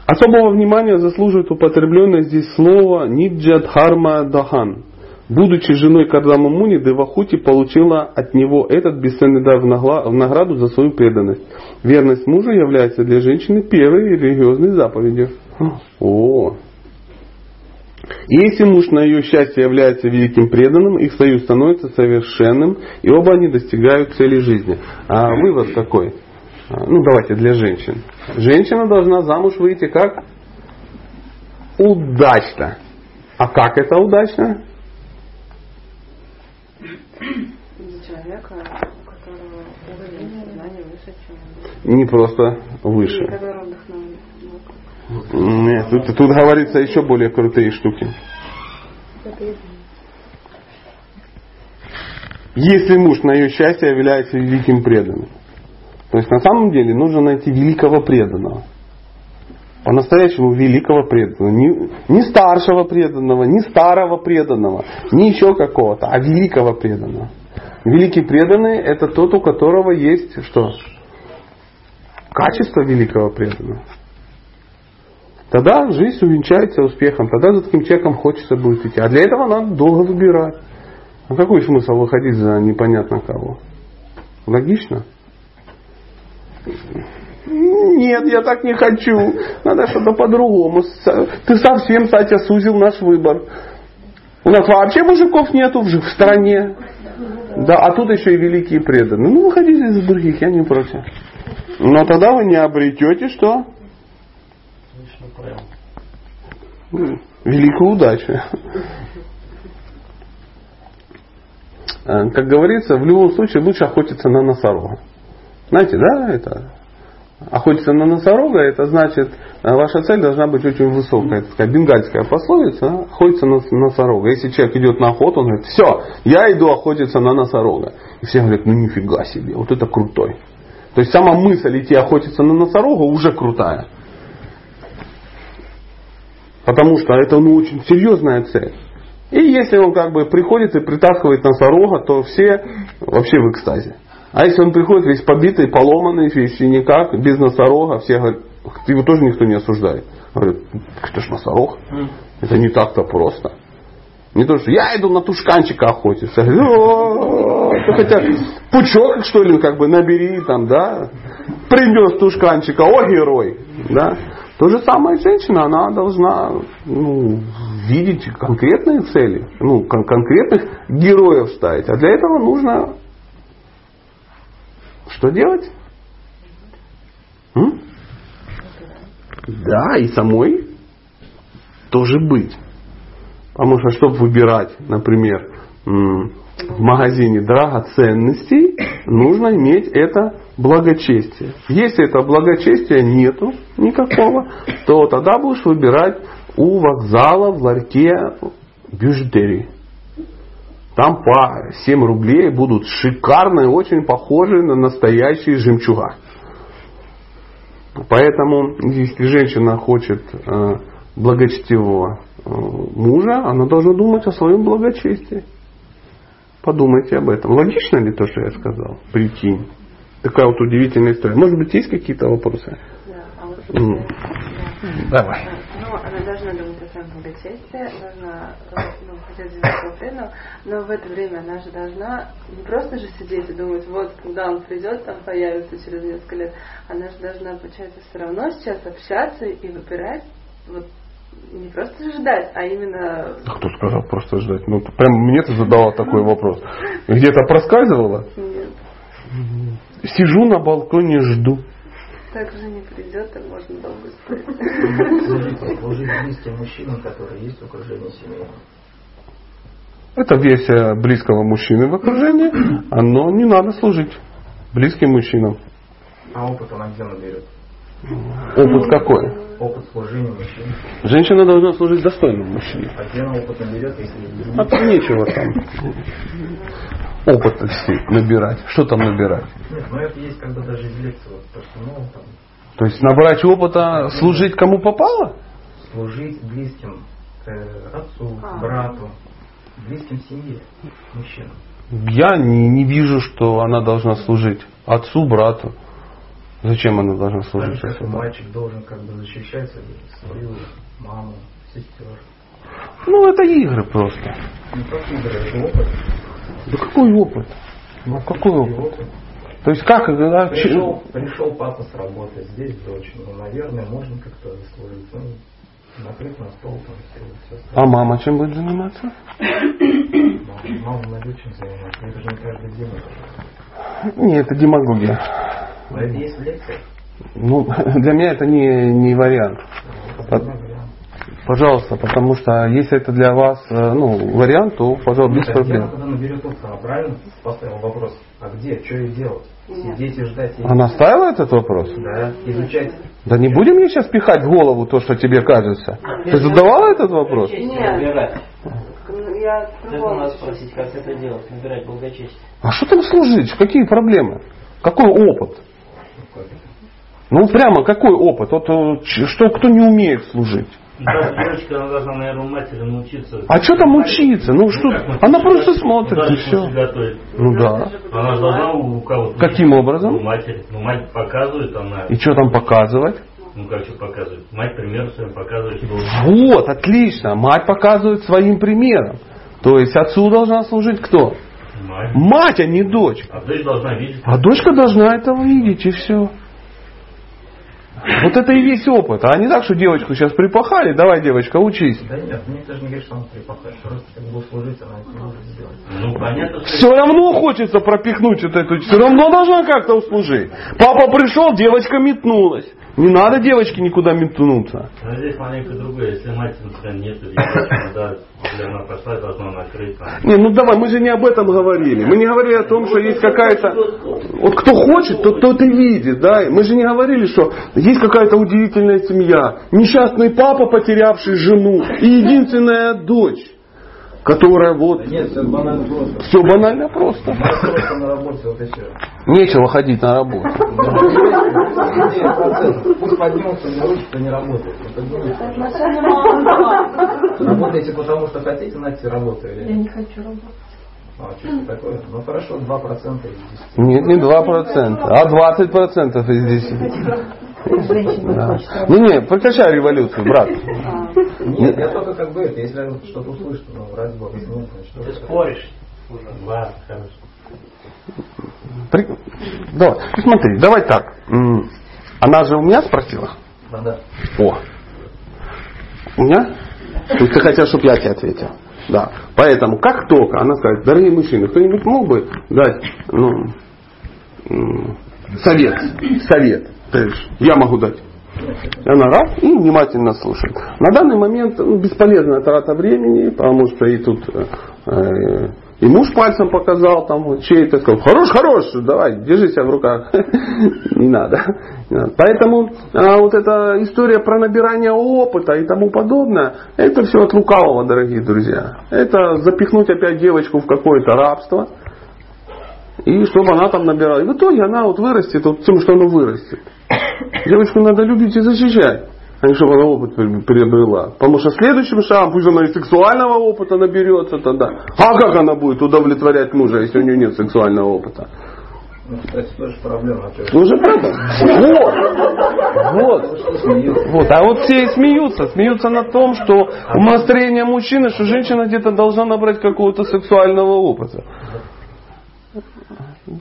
Особого внимания заслуживает употребленное здесь слово Ниджадхарма Дахан. Будучи женой Кардама Муни, Девахути получила от него этот бесценный дар в награду за свою преданность. Верность мужу является для женщины первой религиозной заповедью. О, если муж на ее счастье является великим преданным, их союз становится совершенным, и оба они достигают цели жизни. А вывод какой? А, ну, давайте для женщин. Женщина должна замуж выйти как? Удачно. А как это удачно? человека, у которого уровень сознания выше, чем... Не просто выше. Вдохновлен. Нет, тут, тут говорится еще более крутые штуки. Если муж на ее счастье является великим преданным. То есть на самом деле нужно найти великого преданного. По-настоящему великого преданного. Не, не старшего преданного, не старого преданного, не еще какого-то, а великого преданного. Великий преданный это тот, у которого есть что? Качество великого преданного. Тогда жизнь увенчается успехом, тогда за таким человеком хочется будет идти. А для этого надо долго выбирать. А какой смысл выходить за непонятно кого? Логично? Нет, я так не хочу. Надо что-то по-другому. Ты совсем, Сатя, сузил наш выбор. У нас вообще мужиков нету в стране. Да, а тут еще и великие преданные. Ну, выходите за других, я не против. Но тогда вы не обретете что? Великую удачу. Э, как говорится, в любом случае лучше охотиться на носорога. Знаете, да, это охотиться на носорога, это значит, э, ваша цель должна быть очень высокая. Это такая бенгальская пословица, охотиться на носорога. Если человек идет на охоту, он говорит, все, я иду охотиться на носорога. И все говорят, ну нифига себе, вот это крутой. То есть сама мысль идти охотиться на носорога уже крутая. Потому что это ну, очень серьезная цель. И если он как бы приходит и притаскивает носорога, то все вообще в экстазе. А если он приходит весь побитый, поломанный, весь никак, без носорога, все говорят, его тоже никто не осуждает. Говорят, это ж носорог. Это не так-то просто. Не то, что я иду на тушканчика охотиться. Хотя пучок, что ли, как бы набери там, да. Принес тушканчика, о герой. Да. То же самое женщина, она должна ну, видеть конкретные цели, ну, кон- конкретных героев ставить. А для этого нужно что делать? М? Да, и самой тоже быть. Потому что, чтобы выбирать, например, в магазине драгоценностей, нужно иметь это благочестие. Если это благочестия нету никакого, то тогда будешь выбирать у вокзала в ларьке бюджетери. Там по 7 рублей будут шикарные, очень похожие на настоящие жемчуга. Поэтому, если женщина хочет э, благочестивого э, мужа, она должна думать о своем благочестии. Подумайте об этом. Логично ли то, что я сказал? Прикинь. Такая вот удивительная история. Может быть, есть какие-то вопросы? Да, а вот М. Давай. Ну, она должна думать о своем благочестии, должна ну, хотеть великого преданного, но в это время она же должна не просто же сидеть и думать, вот когда он придет, там появится через несколько лет, она же должна, получается, все равно сейчас общаться и выбирать, вот не просто ждать, а именно... А кто сказал просто ждать? Ну, прям мне ты задала такой вопрос. Где-то проскальзывала? Нет, Сижу на балконе, жду. так же не придет, и можно долго. Скажите, служить близким мужчинам, которые есть в окружении семьи. Это версия близкого мужчины в окружении, но не надо служить близким мужчинам. А опыт она где наберет? Опыт какой? Опыт служения мужчин. Женщина должна служить достойным мужчине. А где она опыт наберет, если А там нечего там. Опыт набирать. Что там набирать? Нет, ну это есть как бы даже из лекции, вот, то, что ну, там, То есть набрать опыта, служить кому попало? служить близким э, отцу, А. брату, близким семье, мужчинам. Я не, не вижу, что она должна служить отцу, брату. Зачем она должна служить как мальчик должен как бы защищать свою, маму, сестер. Ну, это игры просто. Не просто игры, это опыт. Да какой опыт? Ну, какой опыт? опыт. То есть как, когда... Пришел, пришел папа с работы, здесь дочь. Ну, наверное, можно как-то служить. Ну, накрыть на стол, там все, все А остальное. мама чем будет заниматься? Мама, мама надо чем заниматься. Это же не каждый день. Нет, это демагогия. Но это есть в лекциях. Ну, для меня это не, не вариант. Пожалуйста, потому что если это для вас э, ну, вариант, то, пожалуйста, без проблем. тогда наберет? Она правильно поставила вопрос? А где? Что ей делать? Сидеть и ждать? Она ставила этот вопрос? Да, изучать. Да не будем мне сейчас пихать в голову то, что тебе кажется. Ты задавала этот вопрос? Нет. Ну, Я надо спросить, как это делать, набирать благочестие. А что там служить? Какие проблемы? Какой опыт? Ну? Ну прямо какой опыт? Вот, э, что кто не умеет служить? Девочка, она должна, наверное, у матери научиться. А что там учиться? Ну что? Как мы Она просто смотрит и все. готовит. Ну да. Она же должна у кого-то. Каким учиться. образом? У матери. Ну, мать показывает, она. И что там показывать? Ну, как что показывает? Мать пример своим показывает, что Вот, отлично. Мать показывает своим примером. То есть отцу должна служить кто? Мать. Мать, а не дочь. А дочь должна видеть. А дочка должна это увидеть, и все. Вот это и весь опыт. А не так, что девочку сейчас припахали, давай, девочка, учись. Да нет, никто же не говорит, что он припахает. Просто как бы служить, она это может сделать. Ну, понятно, что... Все равно хочется пропихнуть вот эту, все равно должна как-то услужить. Папа пришел, девочка метнулась. Не надо девочке никуда метнуться. Но здесь маленько другое. Если мать, например, нет, девочки, да, если она пошла, должна накрыть там. Не, ну давай, мы же не об этом говорили. Мы не говорили о том, что есть какая-то... Вот кто хочет, тот, тот и видит, да. Мы же не говорили, что есть какая-то удивительная семья. Несчастный папа, потерявший жену, и единственная дочь, которая вот... Да нет, все банально просто. Все банально просто. Нечего ходить на работу. Пусть поднимутся, не кто не работает. Работаете потому, что хотите, знаете, работу Я не хочу работать. а, что такое? Ну хорошо, 2% из 10. Нет, не 2%, а 20% из 10. Да. Ну не, прекращай революцию, брат. Нет, я только как бы это, если что-то услышит, ну, ради бога, Ты споришь. Уже. Ладно, хорошо. При- Давай, ну, смотри, давай так. Она же у меня спросила? Да, да. О. У меня? То есть ты хотел, чтобы я тебе ответил? Да. Поэтому, как только она скажет, дорогие мужчины, кто-нибудь мог бы дать ну, совет? Совет. Я могу дать. И она раз и внимательно слушает. На данный момент ну, бесполезная трата времени, потому что и тут э, э, и муж пальцем показал, там чей-то сказал, хорош, хорош, давай, держи себя в руках. Не надо. Поэтому а, вот эта история про набирание опыта и тому подобное, это все от лукавого, дорогие друзья. Это запихнуть опять девочку в какое-то рабство, и чтобы она там набирала. И в итоге она вот вырастет вот тем, что она вырастет. Девочку надо любить и защищать, а не чтобы она опыт при- приобрела. Потому что следующим шагом, пусть она и сексуального опыта наберется тогда. А как она будет удовлетворять мужа, если у нее нет сексуального опыта? Ну, кстати, тоже проблема. а то- Ну правда? Вот. Вот. Вот. А вот все и смеются. Смеются на том, что умонастроение мужчины, что женщина где-то должна набрать какого-то сексуального опыта.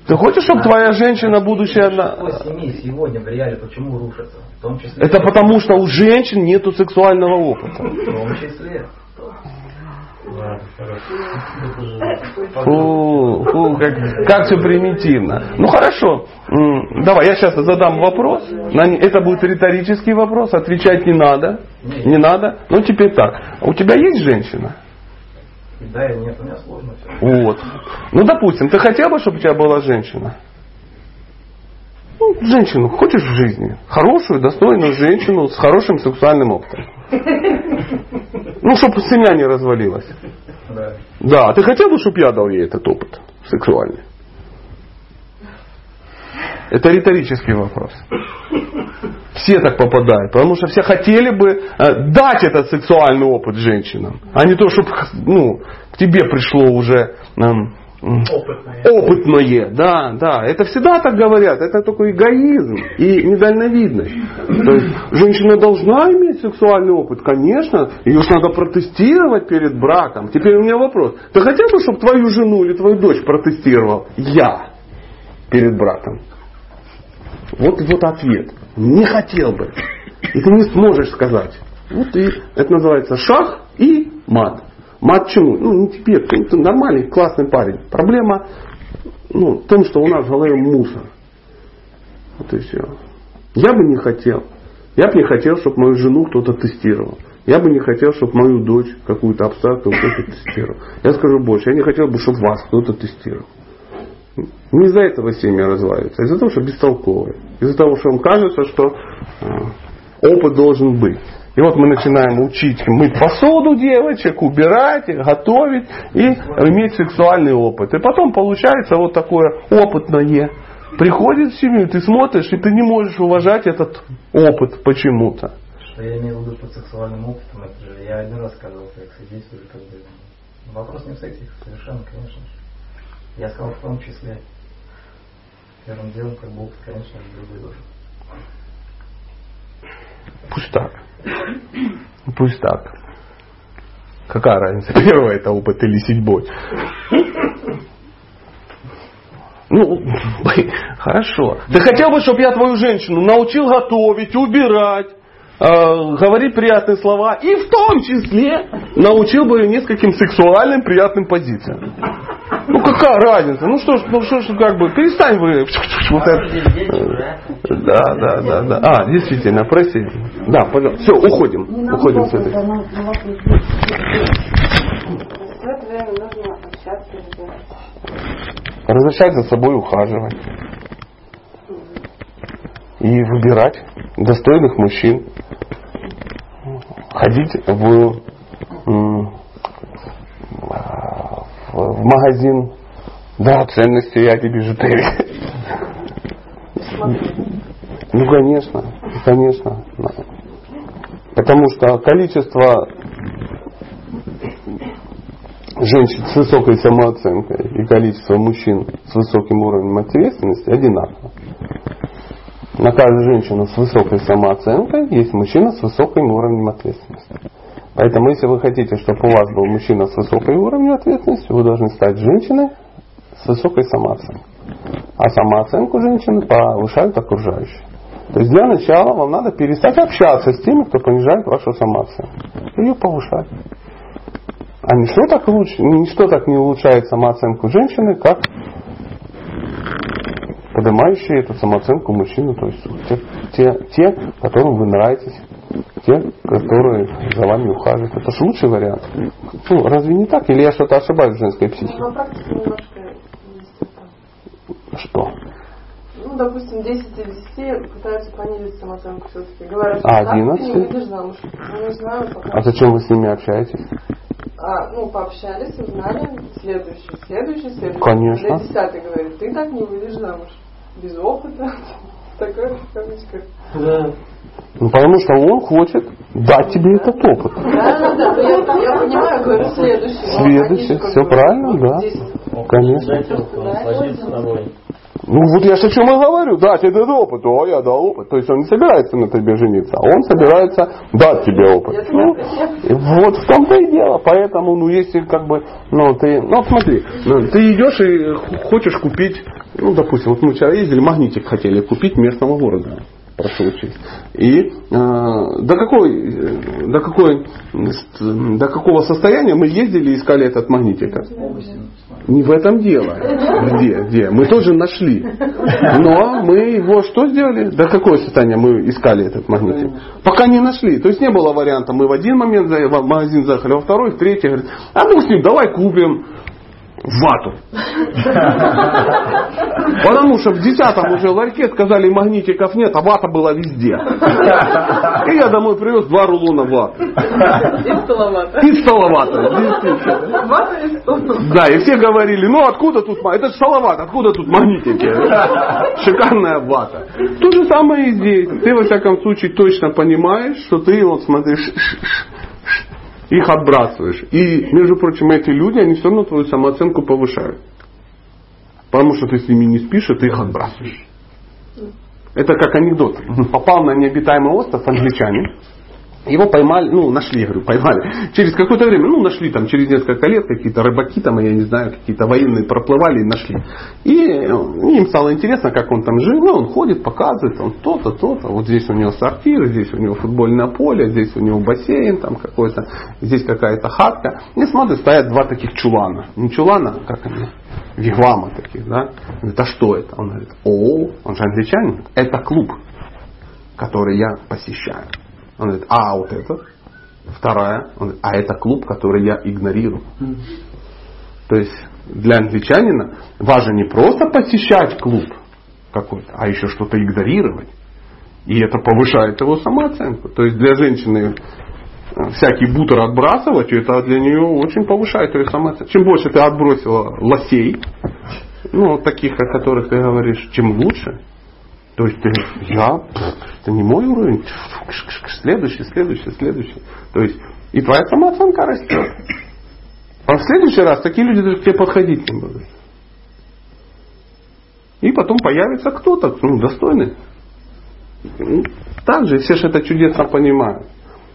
Ты хочешь, чтобы твоя женщина, будущая семей сегодня в реале почему рушатся? В том числе. Это потому, что у женщин нет сексуального опыта. В том числе. Фу, фу, как, как все примитивно. Ну хорошо, давай, я сейчас задам вопрос. Это будет риторический вопрос, отвечать не надо. Не надо. Ну теперь так. У тебя есть женщина? Да, и нет, у меня сложно все. Вот. Ну, допустим, ты хотел бы, чтобы у тебя была женщина? Ну, женщину хочешь в жизни? Хорошую, достойную женщину с хорошим сексуальным опытом. Ну, чтобы семья не развалилась. Да. Да, ты хотел бы, чтобы я дал ей этот опыт сексуальный? Это риторический вопрос. Все так попадают, потому что все хотели бы э, дать этот сексуальный опыт женщинам, а не то, чтобы ну, к тебе пришло уже эм, м, Опытные. опытное. Да, да, это всегда так говорят, это только эгоизм и недальновидность. То есть женщина должна иметь сексуальный опыт, конечно, ее же надо протестировать перед браком. Теперь у меня вопрос, ты хотел бы, чтобы твою жену или твою дочь протестировал я перед браком? Вот, вот ответ. Не хотел бы. И ты не сможешь сказать. Вот и это называется шах и мат. Мат чему? Ну, не тебе, ты, ты нормальный, классный парень. Проблема ну, в том, что у нас в голове мусор. Вот и все. Я бы не хотел. Я бы не хотел, чтобы мою жену кто-то тестировал. Я бы не хотел, чтобы мою дочь какую-то абстрактную кто-то тестировал. Я скажу больше, я не хотел бы, чтобы вас кто-то тестировал. Не из-за этого семья разваливается, а из-за того, что бестолковые. Из-за того, что им кажется, что э, опыт должен быть. И вот мы начинаем учить мыть посуду девочек, убирать, готовить и иметь сексуальный опыт. И потом получается вот такое опытное. приходит в семью, ты смотришь, и ты не можешь уважать этот опыт почему-то. Что я имею в виду под сексуальным опытом, это же я один раз сказал секс, и здесь уже как бы вопрос не в сексе, совершенно, конечно же. Я сказал в том числе. Первым делом, как бы опыт, конечно же, другой должен. Пусть так. Пусть так. Какая разница, первый это опыт или седьмой? Ну, хорошо. Да хотел бы, чтобы я твою женщину научил готовить, убирать, говорить приятные слова и в том числе научил бы ее нескольким сексуальным приятным позициям. Ну какая разница? Ну что ж, ну что ж, как бы, перестань вы. Вот это. Да, да, да, да. А, действительно, прости. Да, пожалуйста. Все, уходим. Уходим с этой. Разрешать за собой ухаживать. И выбирать достойных мужчин. Ходить в, в магазин. Да, ценности я тебе бижутерии. Ну, конечно, конечно. Потому что количество женщин с высокой самооценкой и количество мужчин с высоким уровнем ответственности одинаково. На каждую женщину с высокой самооценкой есть мужчина с высоким уровнем ответственности. Поэтому, если вы хотите, чтобы у вас был мужчина с высоким уровнем ответственности, вы должны стать женщиной с высокой самооценкой. А самооценку женщины повышают окружающие. То есть для начала вам надо перестать общаться с теми, кто понижает вашу самооценку. Ее повышать. А ничто так, лучше, ничто так не улучшает самооценку женщины, как поднимающие эту самооценку мужчины, то есть те, те, те, которым вы нравитесь, те, которые за вами ухаживают. Это же лучший вариант. Ну, разве не так? Или я что-то ошибаюсь в женской психике? Это. Что? Ну, допустим, 10 из 10 пытаются понизить самооценку все-таки. Говорят, что А так ты не 11? выйдешь замуж. Ну, не знаю, пока. А зачем вы с ними общаетесь? А, ну, пообщались, узнали, следующий, следующий, следующий. Конечно. Когда десятый говорит, ты так не выйдешь замуж. Без опыта. Такое в кавычках. Ну, потому что он хочет дать тебе этот опыт. Да, да, да, я, я понимаю, говорю, следующий. Следующий, все правильно, да. 10. Конечно. Ну вот я же о чем и говорю, дать этот опыт, о, я дал опыт. То есть он не собирается на тебе жениться, а он собирается дать тебе опыт. Ну, вот в том-то и дело. Поэтому, ну, если как бы, ну, ты, ну, смотри, ну, ты идешь и хочешь купить, ну, допустим, вот мы вчера ездили, магнитик хотели купить местного города. Прошу учесть. И э, до какой, э, до какой, до какого состояния мы ездили и искали этот магнитик? Не в этом дело. Где? Где? Мы тоже нашли. Но мы его что сделали? До какого состояния мы искали этот магнитик? Пока не нашли. То есть не было варианта. Мы в один момент в магазин заехали, во второй, в третий. Говорит, а ну с ним, давай купим вату. Потому что в десятом уже ларьке сказали магнитиков нет, а вата была везде. И я домой привез два рулона ваты. И столовато. И столовато. действительно. Вата и стол. Да, и все говорили, ну откуда тут, это же салават, откуда тут магнитики? Шикарная вата. То же самое и здесь. Ты, во всяком случае, точно понимаешь, что ты, вот смотришь, их отбрасываешь. И, между прочим, эти люди, они все равно твою самооценку повышают. Потому что ты с ними не спишь, и ты их отбрасываешь. Это как анекдот. Попал на необитаемый остров англичанин. Его поймали, ну, нашли, говорю, поймали. Через какое-то время, ну, нашли там, через несколько лет, какие-то рыбаки там, я не знаю, какие-то военные проплывали и нашли. И э, им стало интересно, как он там жил. Ну, он ходит, показывает, он то-то, то-то. Вот здесь у него сортир, здесь у него футбольное поле, здесь у него бассейн там какой-то, здесь какая-то хатка. И смотрит, стоят два таких чулана. Не чулана, а как они? Вигвама таких, да? Говорит, а что это? Он говорит, о, он же англичанин. Это клуб, который я посещаю. Он говорит, а вот это? Вторая. Он говорит, а это клуб, который я игнорирую. То есть для англичанина важно не просто посещать клуб какой-то, а еще что-то игнорировать. И это повышает его самооценку. То есть для женщины э, всякий бутер отбрасывать, это для нее очень повышает ее самооценку. Чем больше ты отбросила лосей, ну, таких, о которых ты говоришь, чем лучше. То есть я, это не мой уровень, следующий, следующий, следующий. То есть и твоя самооценка растет. А в следующий раз такие люди даже к тебе подходить не будут. И потом появится кто-то, ну, достойный. Ну, также все же это чудесно понимают.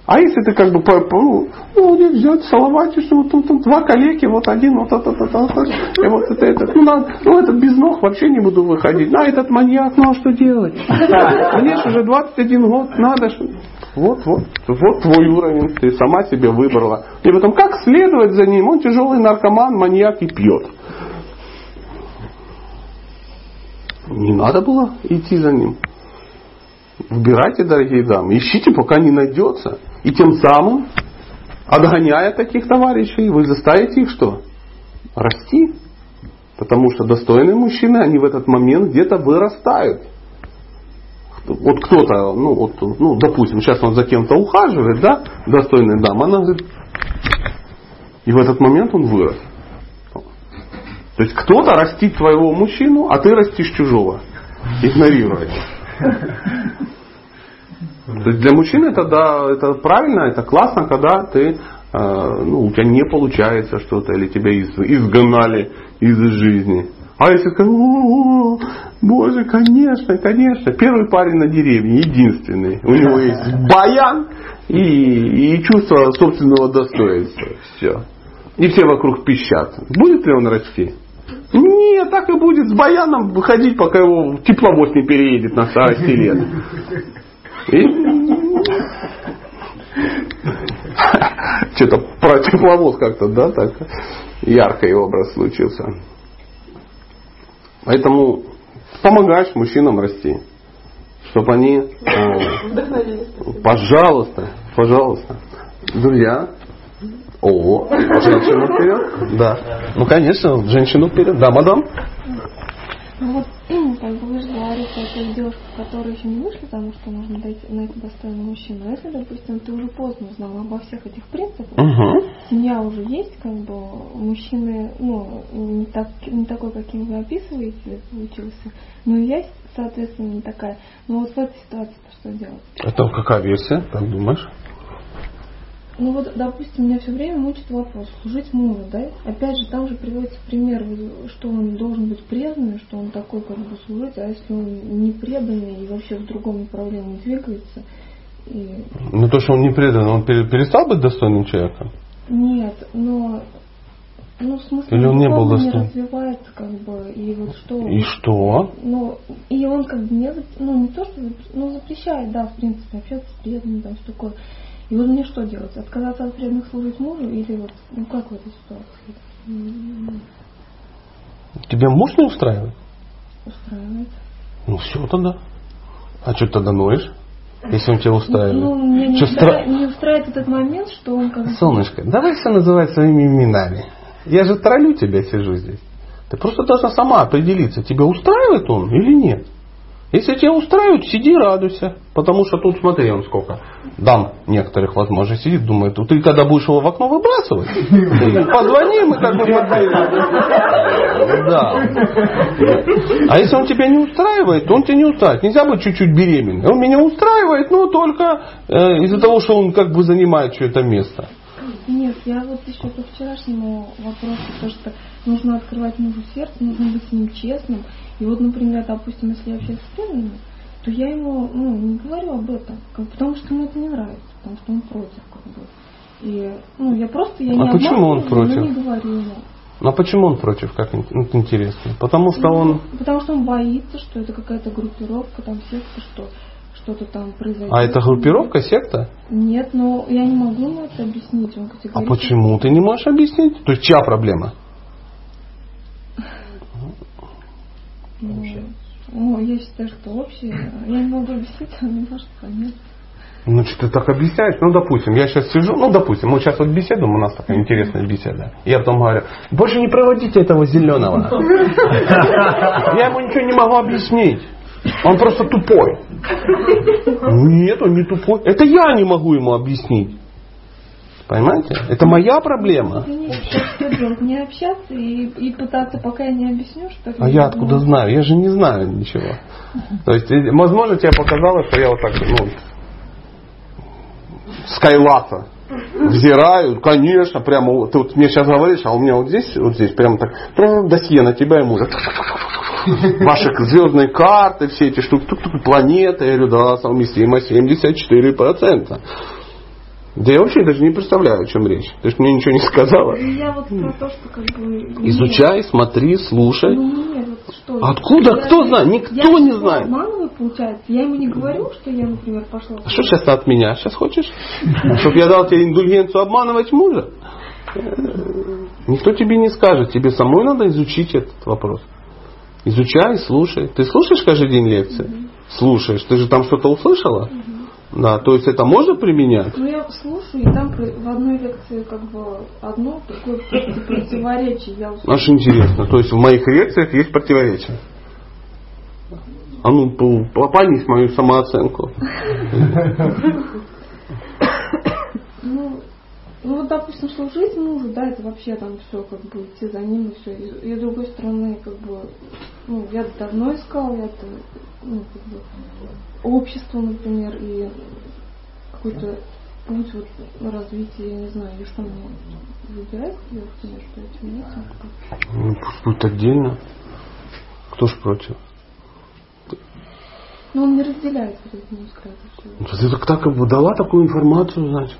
А если ты как бы, по, ну, вот взять Салаватиш, вот тут, тут два коллеги, вот один, вот это, это, это, и вот это, это. Ну, надо, ну, этот без ног вообще не буду выходить. На этот маньяк, ну, а что делать? Мне же уже 21 год, надо же. Вот, вот, вот твой уровень, ты сама себе выбрала. И потом, как следовать за ним? Он тяжелый наркоман, маньяк и пьет. Не надо было идти за ним. Выбирайте, дорогие дамы, ищите, пока не найдется. И тем самым, отгоняя таких товарищей, вы заставите их что? Расти. Потому что достойные мужчины, они в этот момент где-то вырастают. Вот кто-то, ну, вот, ну, допустим, сейчас он за кем-то ухаживает, да, достойная дама, она говорит, и в этот момент он вырос. То есть кто-то растит твоего мужчину, а ты растишь чужого. Игнорируя. То есть для мужчины это, да, это правильно, это классно, когда ты, э, ну, у тебя не получается что-то, или тебя из, изгнали из жизни. А если сказать, о, боже, конечно, конечно, первый парень на деревне, единственный. У него есть баян и, и чувство собственного достоинства. Все. И все вокруг пищат. Будет ли он расти? Нет, так и будет с баяном выходить, пока его тепловоз не переедет на старости лет. И... Что-то про тепловоз как-то, да, так яркий образ случился. Поэтому помогаешь мужчинам расти. Чтобы они... Э, пожалуйста, пожалуйста. Друзья, о, женщину вперед? Да. Ну, конечно, женщину вперед. Да, мадам? Ну вот, как бы говорите о тех девушках, которые еще не вышли замуж, что дойти, найти достойного мужчину. А если, допустим, ты уже поздно узнал обо всех этих принципах, угу. семья уже есть, как бы мужчины, ну, не, так, не такой, каким вы описываете, получился, но есть, соответственно, не такая. Но вот в этой ситуации что делать? Это какая версия, как думаешь? Ну вот, допустим, меня все время мучит вопрос, служить мужу, да? Опять же, там же приводится пример, что он должен быть преданным, что он такой как бы служить, а если он не преданный и вообще в другом направлении двигается. И... Ну то, что он не предан, он перестал быть достойным человеком? Нет, но ну, в смысле, Или он не был достойным? не развивается, как бы, и вот что... И что? Ну, и он как бы не, ну, не то, что, ну, запрещает, да, в принципе, общаться с преданным, там, что такое. И вот мне что делать? Отказаться от преданных служить мужу или вот, ну как в этой ситуации? Тебя муж не устраивает? Устраивает. Ну все тогда. А что тогда ноешь? Если он тебя устраивает. Ну, мне не, устра... не устраивает этот момент, что он как Солнышко, давай все называть своими именами. Я же троллю тебя, сижу здесь. Ты просто должна сама определиться, тебя устраивает он или нет. Если тебя устраивает, сиди радуйся. Потому что тут, смотри, он сколько дам некоторых возможно сидит, думает, ты когда будешь его в окно выбрасывать, позвони, мы как бы Да. А если он тебя не устраивает, то он тебя не устраивает. Нельзя быть чуть-чуть беременной. Он меня устраивает, но только э, из-за того, что он как бы занимает что это место. Нет, я вот еще по вчерашнему вопросу, то, что нужно открывать мужу сердце, нужно быть с ним честным. И вот, например, допустим, если я общаюсь с преданным, то я ему ну, не говорю об этом, как, потому что ему это не нравится, потому что он против. Как бы. И ну, я просто я а не почему он против? не говорю ему. Ну а почему он против, как ну, интересно? Потому что ну, он... Потому что он боится, что это какая-то группировка, там секта, что что-то там произойдет. А это группировка, секта? Нет, но я не могу ему это объяснить. Он а почему ты не можешь объяснить? То есть чья проблема? Ну, ну, я считаю, что общее. Я не могу объяснить, он не может понять. Ну, что ты так объясняешь? Ну, допустим, я сейчас сижу, ну, допустим, мы сейчас вот беседуем, у нас такая интересная беседа. Я потом говорю, больше не проводите этого зеленого. Я ему ничего не могу объяснить. Он просто тупой. Нет, он не тупой. Это я не могу ему объяснить. Понимаете? Это моя проблема. Извините? Не общаться и, и пытаться, пока я не объясню, что? А я откуда знаю? Я же не знаю ничего. То есть, возможно, тебе показалось, что я вот так, ну, скайлата взираю, конечно, прямо, ты вот мне сейчас говоришь, а у меня вот здесь, вот здесь, прямо так, прям досье на тебя и мужа. Ваши звездные карты, все эти штуки, тук-тук, планеты, я говорю, да, совместимо 74%. Да я вообще даже не представляю, о чем речь. Ты же мне ничего не сказала. Я вот про то, что как бы... Изучай, смотри, слушай. Ну нет, вот что... Откуда? Я- Кто знает? Никто я не знает. обманываю, получается. Я ему не говорю, что я, например, пошла... А что сейчас от меня? Сейчас хочешь? Чтобы я дал тебе индульгенцию обманывать мужа? Э, Никто тебе не скажет. Тебе самой надо изучить этот вопрос. Изучай, слушай. Ты слушаешь каждый день лекции? Слушаешь. Ты же там что-то услышала? Да, то есть это можно применять? Ну, я слушаю, и там в одной лекции как бы одно такое противоречие. Я услышала. Аж интересно. То есть в моих лекциях есть противоречия. А ну, по- по- понизь мою самооценку. Ну, ну вот, допустим, служить мужу, да, это вообще там все, как бы идти за ним и все. И, и с другой стороны, как бы, ну, я давно искал, я это, ну, как бы, общество, например, и какой-то путь вот развития, я не знаю, и что мне выбирать, я например, что этим нет. Ну, будет отдельно. Кто ж против? Но он не разделяет вот эти взгляды. всё. Ну, Ты так, так и дала такую информацию, значит.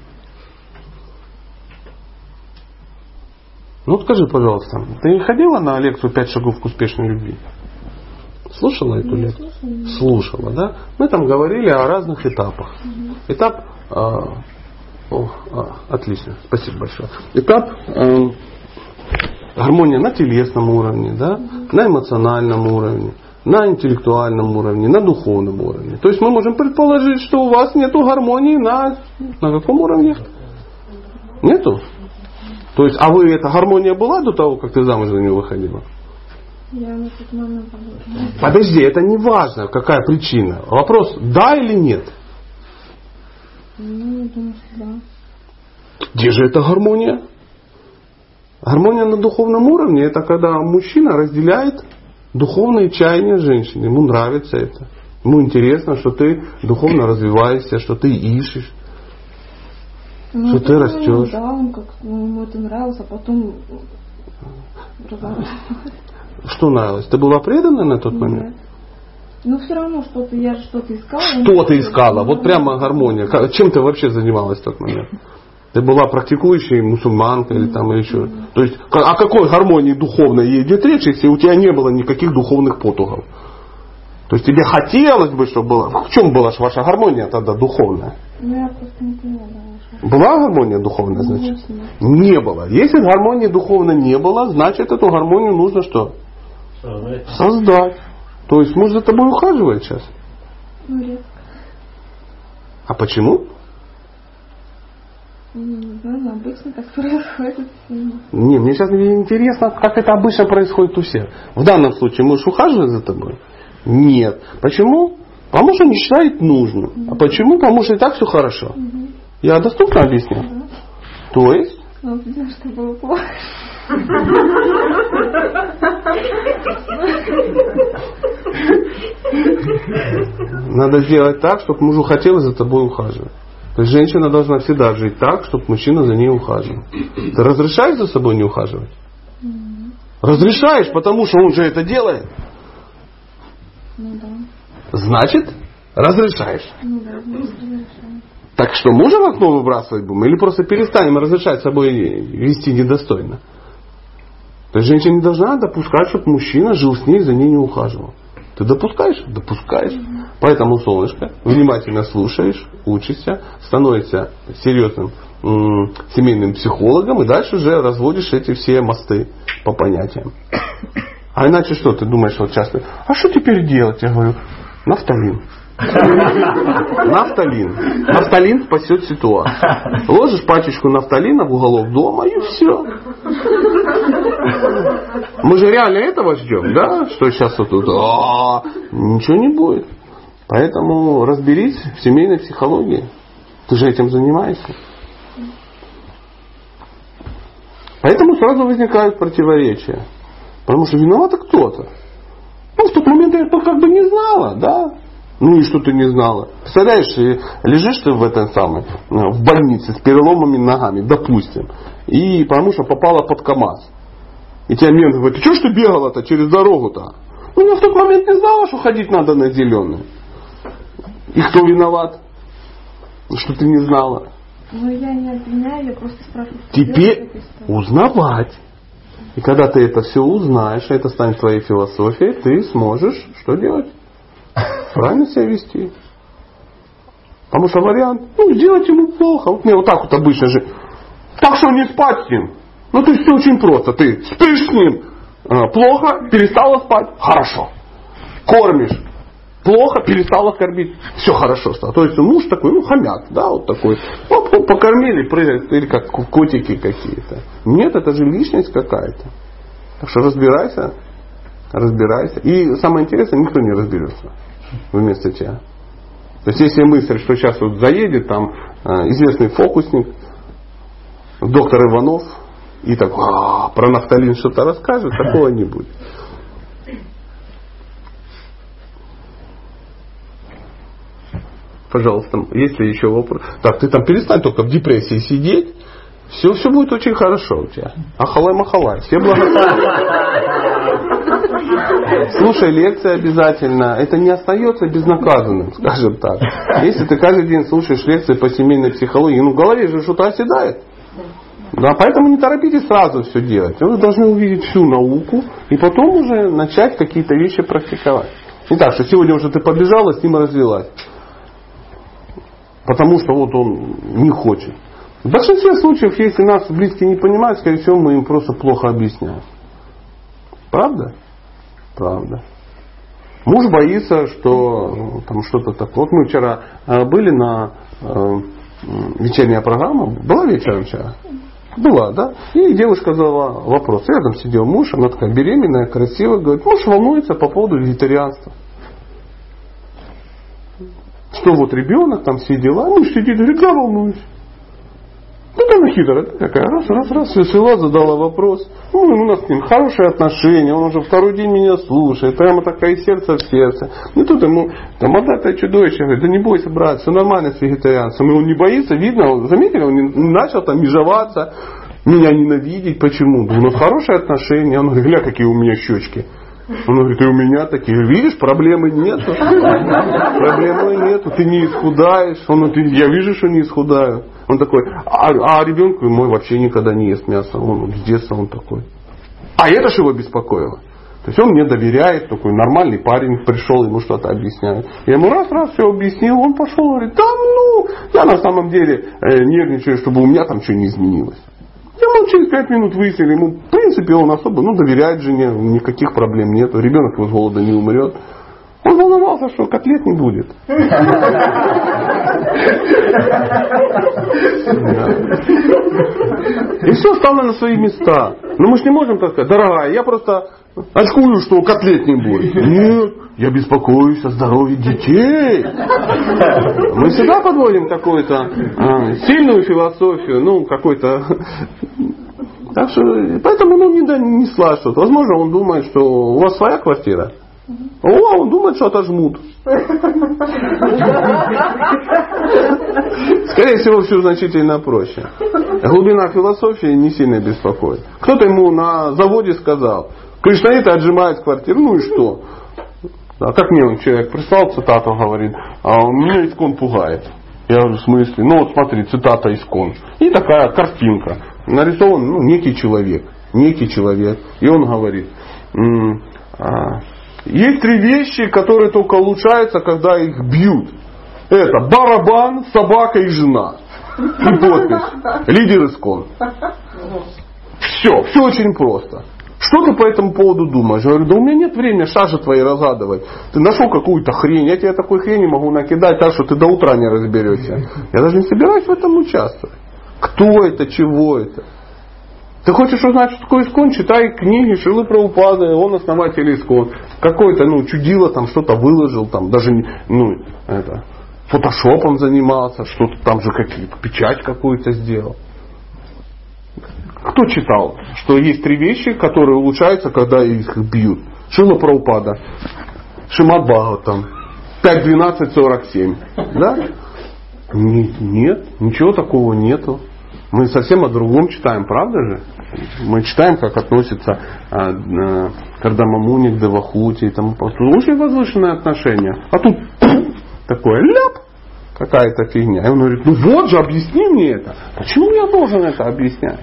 Ну скажи, пожалуйста, ты ходила на лекцию «Пять шагов к успешной любви»? Слушала эту лекцию? слушала. Слушала, да? Мы там говорили о разных этапах. Этап... а, о, а, отлично, спасибо большое. Этап э, гармония на телесном уровне, да, на эмоциональном уровне, на интеллектуальном уровне, на духовном уровне. То есть мы можем предположить, что у вас нету гармонии на, на каком уровне? Нету? То есть, а вы, эта гармония была до того, как ты замуж за нее выходила? Я на тот момент. Подожди, это не важно, какая причина. Вопрос, да или нет? Ну, я думаю, что да. Где же эта гармония? Гармония на духовном уровне это когда мужчина разделяет духовные чаяния женщины. Ему нравится это. Ему интересно, что ты духовно развиваешься, что ты ищешь. Ну, Что ты растешь. Да, он как, ну, ему это нравилось, а потом. Что нравилось? Ты была предана на тот момент? Нет. Ну, все равно что-то, я же что-то искала. Что ты искала? Вот прямо гармония. Чем ты вообще занималась в тот момент? Ты была практикующей мусульманкой или там или еще. То есть о какой гармонии духовной идет речь, если у тебя не было никаких духовных потугов? То есть тебе хотелось бы, чтобы было. В чем была ваша гармония тогда духовная? Ну, я просто не поняла. Была гармония духовная, значит? Не было. Если гармонии духовной не было, значит эту гармонию нужно что? Создать. То есть муж за тобой ухаживает сейчас. Ну. А почему? Ну, Не знаю, но обычно так происходит. Не, мне сейчас интересно, как это обычно происходит у всех. В данном случае муж ухаживает за тобой? Нет. Почему? Потому что не считает нужным. А почему? Потому что и так все хорошо. Я доступно объяснил? То есть? Но видимо, что было плохо. Надо сделать так, чтобы мужу хотелось за тобой ухаживать. То есть женщина должна всегда жить так, чтобы мужчина за ней ухаживал. Ты разрешаешь за собой не ухаживать? Разрешаешь, потому что он же это делает. Ну да. Значит, разрешаешь. Ну да, ну, разрешаю. Так что в окно выбрасывать будем? Или просто перестанем разрешать собой вести недостойно? То есть женщина не должна допускать, чтобы мужчина жил с ней, за ней не ухаживал. Ты допускаешь? Допускаешь. Поэтому, солнышко, внимательно слушаешь, учишься, становишься серьезным м, семейным психологом и дальше уже разводишь эти все мосты по понятиям. А иначе что, ты думаешь, вот часто, а что теперь делать? Я говорю, нафталин. Нафталин. Нафталин спасет ситуацию. Ложишь пачечку нафталина в уголок дома и все. Мы же реально этого ждем, да? Что сейчас вот тут, «А, ничего не будет. Поэтому разберись в семейной психологии. Ты же этим занимаешься. Поэтому сразу возникают противоречия. Потому что виновата кто-то. Ну, в тот момент я как бы не знала, да. Ну и что ты не знала? Представляешь, лежишь ты в этом самом, в больнице с переломами ногами, допустим, и потому что попала под КАМАЗ. И тебе мент говорит, ты что ж ты бегала-то через дорогу-то? Ну, я в тот момент не знала, что ходить надо на зеленый. И кто виноват? Что ты не знала? Ну, я не обвиняю, я просто спрашиваю. Теперь узнавать. И когда ты это все узнаешь, это станет твоей философией, ты сможешь что делать? Правильно себя вести. Потому что вариант, ну, сделать ему плохо. Вот мне вот так вот обычно же. Так что не спать с ним. Ну, то есть все очень просто. Ты спишь с ним, э, плохо, перестала спать, хорошо. Кормишь, плохо, перестала кормить, все хорошо стало. То есть муж такой, ну, хомяк, да, вот такой. Оп, оп, покормили, прыгает, или как котики какие-то. Нет, это же личность какая-то. Так что разбирайся, разбирайся. И самое интересное, никто не разберется вместо тебя. То есть если мысль, что сейчас вот заедет там э, известный фокусник, доктор Иванов, и так «А, про нафталин что-то расскажет, такого не будет. Пожалуйста, есть ли еще вопрос? Так, ты там перестань только в депрессии сидеть. Все, все будет очень хорошо у тебя. Ахалай махалай. Все благодарны. Слушай лекции обязательно. Это не остается безнаказанным, скажем так. Если ты каждый день слушаешь лекции по семейной психологии, ну в голове же что-то оседает. Да, поэтому не торопитесь сразу все делать. Вы должны увидеть всю науку и потом уже начать какие-то вещи практиковать. Не так, что сегодня уже ты побежала, с ним развелась. Потому что вот он не хочет. В большинстве случаев, если нас близкие не понимают, скорее всего, мы им просто плохо объясняем. Правда? Правда. Муж боится, что ну, там что-то такое. Вот мы вчера э, были на э, вечерняя программа. Была вечером вчера? Была, да? И девушка задала вопрос. Рядом сидел муж, она такая беременная, красивая. Говорит, муж волнуется по поводу вегетарианства. Что вот ребенок, там все дела. Муж сидит, говорит, я волнуюсь. Ну, там хитрая такая, раз, раз, раз, все свела, задала вопрос. Ну, у нас с ним хорошие отношения, он уже второй день меня слушает, прямо такая из сердца в сердце. Ну, тут ему, там, это чудовище, говорит, да не бойся, брат, все нормально с вегетарианцем. И он не боится, видно, он, заметили, он начал там межеваться, меня ненавидеть, почему? Да у нас хорошие отношения, он говорит, гля, какие у меня щечки. Он говорит, и у меня такие. Видишь, проблемы нету. Проблемы нету. Ты не исхудаешь. Он говорит, я вижу, что не исхудаю. Он такой, а, а ребенок мой вообще никогда не ест мясо. Он с детства он такой. А это же его беспокоило. То есть он мне доверяет, такой нормальный парень пришел, ему что-то объясняет. Я ему раз-раз все объяснил, он пошел, говорит, да ну, я на самом деле э, нервничаю, чтобы у меня там что не изменилось. Ему через пять минут выяснили, ему в принципе он особо, ну, доверяет жене, никаких проблем нет, ребенок его с голода не умрет. Он волновался, что котлет не будет. И все стало на свои места. Но мы же не можем так сказать, дорогая, я просто очкую, что котлет не будет. Нет, я беспокоюсь о здоровье детей. Мы всегда подводим какую-то а, сильную философию, ну, какой-то так что, поэтому ну, не, не слаживают. Возможно, он думает, что у вас своя квартира. О, он думает, что отожмут. Скорее всего, все значительно проще. Глубина философии не сильно беспокоит. Кто-то ему на заводе сказал, кришнаиты отжимают квартиру, ну и что? А как мне человек прислал цитату, говорит, а меня искон пугает. Я в смысле? Ну вот смотри, цитата искон. И такая картинка. Нарисован ну, некий человек. Некий человек. И он говорит, а, есть три вещи, которые только улучшаются, когда их бьют. Это барабан, собака и жена. И подпись. Лидер искон. Все, все очень просто. Что ты по этому поводу думаешь? Я говорю, да у меня нет времени шажи твои разгадывать. Ты нашел какую-то хрень, я тебе такой хрени могу накидать так, что ты до утра не разберешься. Я даже не собираюсь в этом участвовать. Кто это, чего это? Ты хочешь узнать, что такое искон? Читай книги Шилы Праупады, он основатель искон. Какой-то, ну, чудило там что-то выложил, там даже, ну, это, фотошопом занимался, что-то там же какие-то, печать какую-то сделал. кто читал, что есть три вещи, которые улучшаются, когда их бьют? Шила Праупада, Шимат Бхагаватам, 5.12.47. Да? Нет, ничего такого нету. Мы совсем о другом читаем, правда же? Мы читаем, как относится а, а, Кардамамуни к Девахути и тому подобное. Очень возвышенное отношение. А тут такое ляп, какая-то фигня. И он говорит, ну вот же, объясни мне это. Почему я должен это объяснять?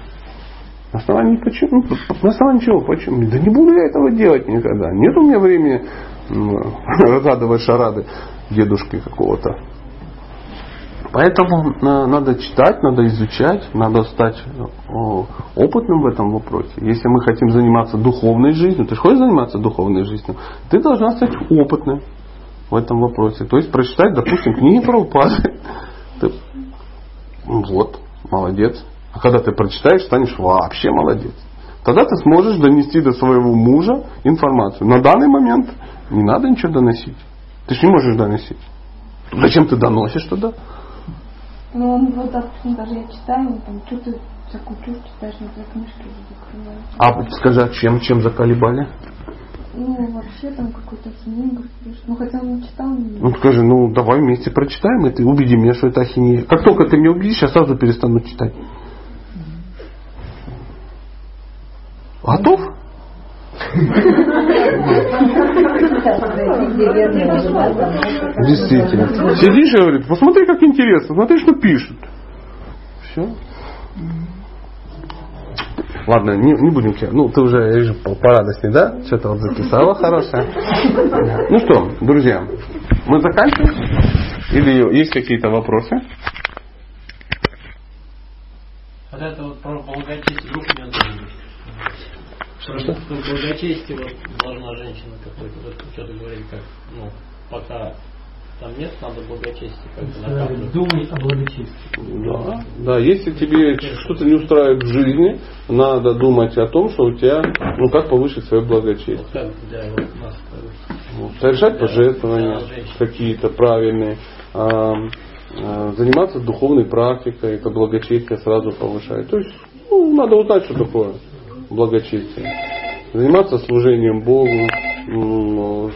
На основании почему? На основании чего? Почему? Да не буду я этого делать никогда. Нет у меня времени разгадывать шарады дедушки какого-то. Поэтому надо читать, надо изучать, надо стать опытным в этом вопросе. Если мы хотим заниматься духовной жизнью, ты же хочешь заниматься духовной жизнью, ты должна стать опытным в этом вопросе. То есть прочитать, допустим, книги про упады. Вот, молодец. А когда ты прочитаешь, станешь вообще молодец. Тогда ты сможешь донести до своего мужа информацию. На данный момент не надо ничего доносить. Ты же не можешь доносить. Зачем ты доносишь тогда? Ну, он вот, допустим, даже я читаю, там, что ты всякую чушь читаешь, на твоей книжке закрывают. А скажи, а чем, чем заколебали? Ну, вообще там какой-то говоришь. Ну, хотя он не читал. Не ну, скажи, ну, давай вместе прочитаем, и ты убеди меня, что это ахинея. Как только ты меня убедишь, я сразу перестану читать. Готов? Действительно. Сидишь и говорит, посмотри, как интересно, смотри, что пишут. Все. Ладно, не, не будем тебя. Ну, ты уже, я вижу, порадостней, да? Что-то вот записала хорошее. Ну что, друзья, мы заканчиваем? Или есть какие-то вопросы? Вот это вот про благочестие, что, что? В благочестии вот должна женщина какой-то, вот что-то говорить, как, ну, пока там нет, надо благочестие как-то накапливать. Думай о благочестии. Да, да, если тебе что-то не устраивает в жизни, надо думать о том, что у тебя, ну как повысить свое благочестие. Вот как для вот нас, ну, совершать пожертвования какие-то правильные, а, а, заниматься духовной практикой, это благочестие сразу повышает. То есть, ну, надо узнать, что такое благочестие. Заниматься служением Богу,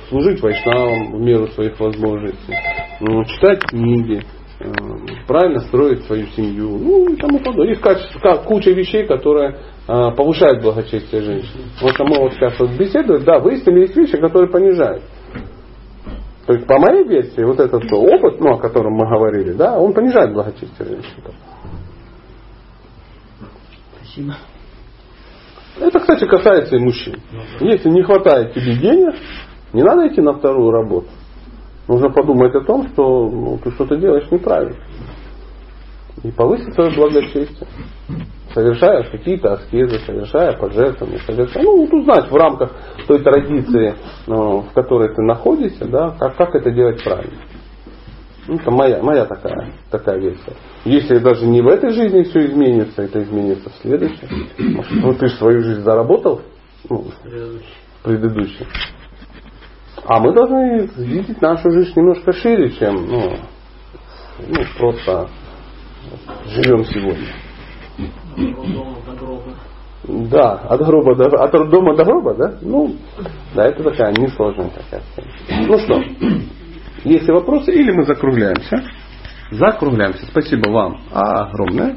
служить вайшнавам в меру своих возможностей, читать книги, э, правильно строить свою семью, ну и тому подобное. Есть качество, куча вещей, которые э, повышают благочестие женщины. Вот мы вот сейчас вот беседуем, да, выяснили, есть вещи, которые понижают. То есть по моей версии, вот этот опыт, ну, о котором мы говорили, да, он понижает благочестие женщины. Спасибо. Это, кстати, касается и мужчин. Если не хватает тебе денег, не надо идти на вторую работу. Нужно подумать о том, что ну, ты что-то делаешь неправильно. И повысить свое благочестие. Совершая какие-то аскезы, совершая пожертвования, совершая, ну, вот узнать в рамках той традиции, ну, в которой ты находишься, да, как, как это делать правильно. Ну, это моя, моя такая, такая версия. Если даже не в этой жизни все изменится, это изменится в следующей. Может, ну ты же свою жизнь заработал, ну, предыдущий. А мы должны видеть нашу жизнь немножко шире, чем ну, ну, просто живем сегодня. Да, от гроба до от дома до гроба, да? Ну, да, это такая несложная такая. Ну что, есть вопросы или мы закругляемся? Закругляемся. Спасибо вам огромное.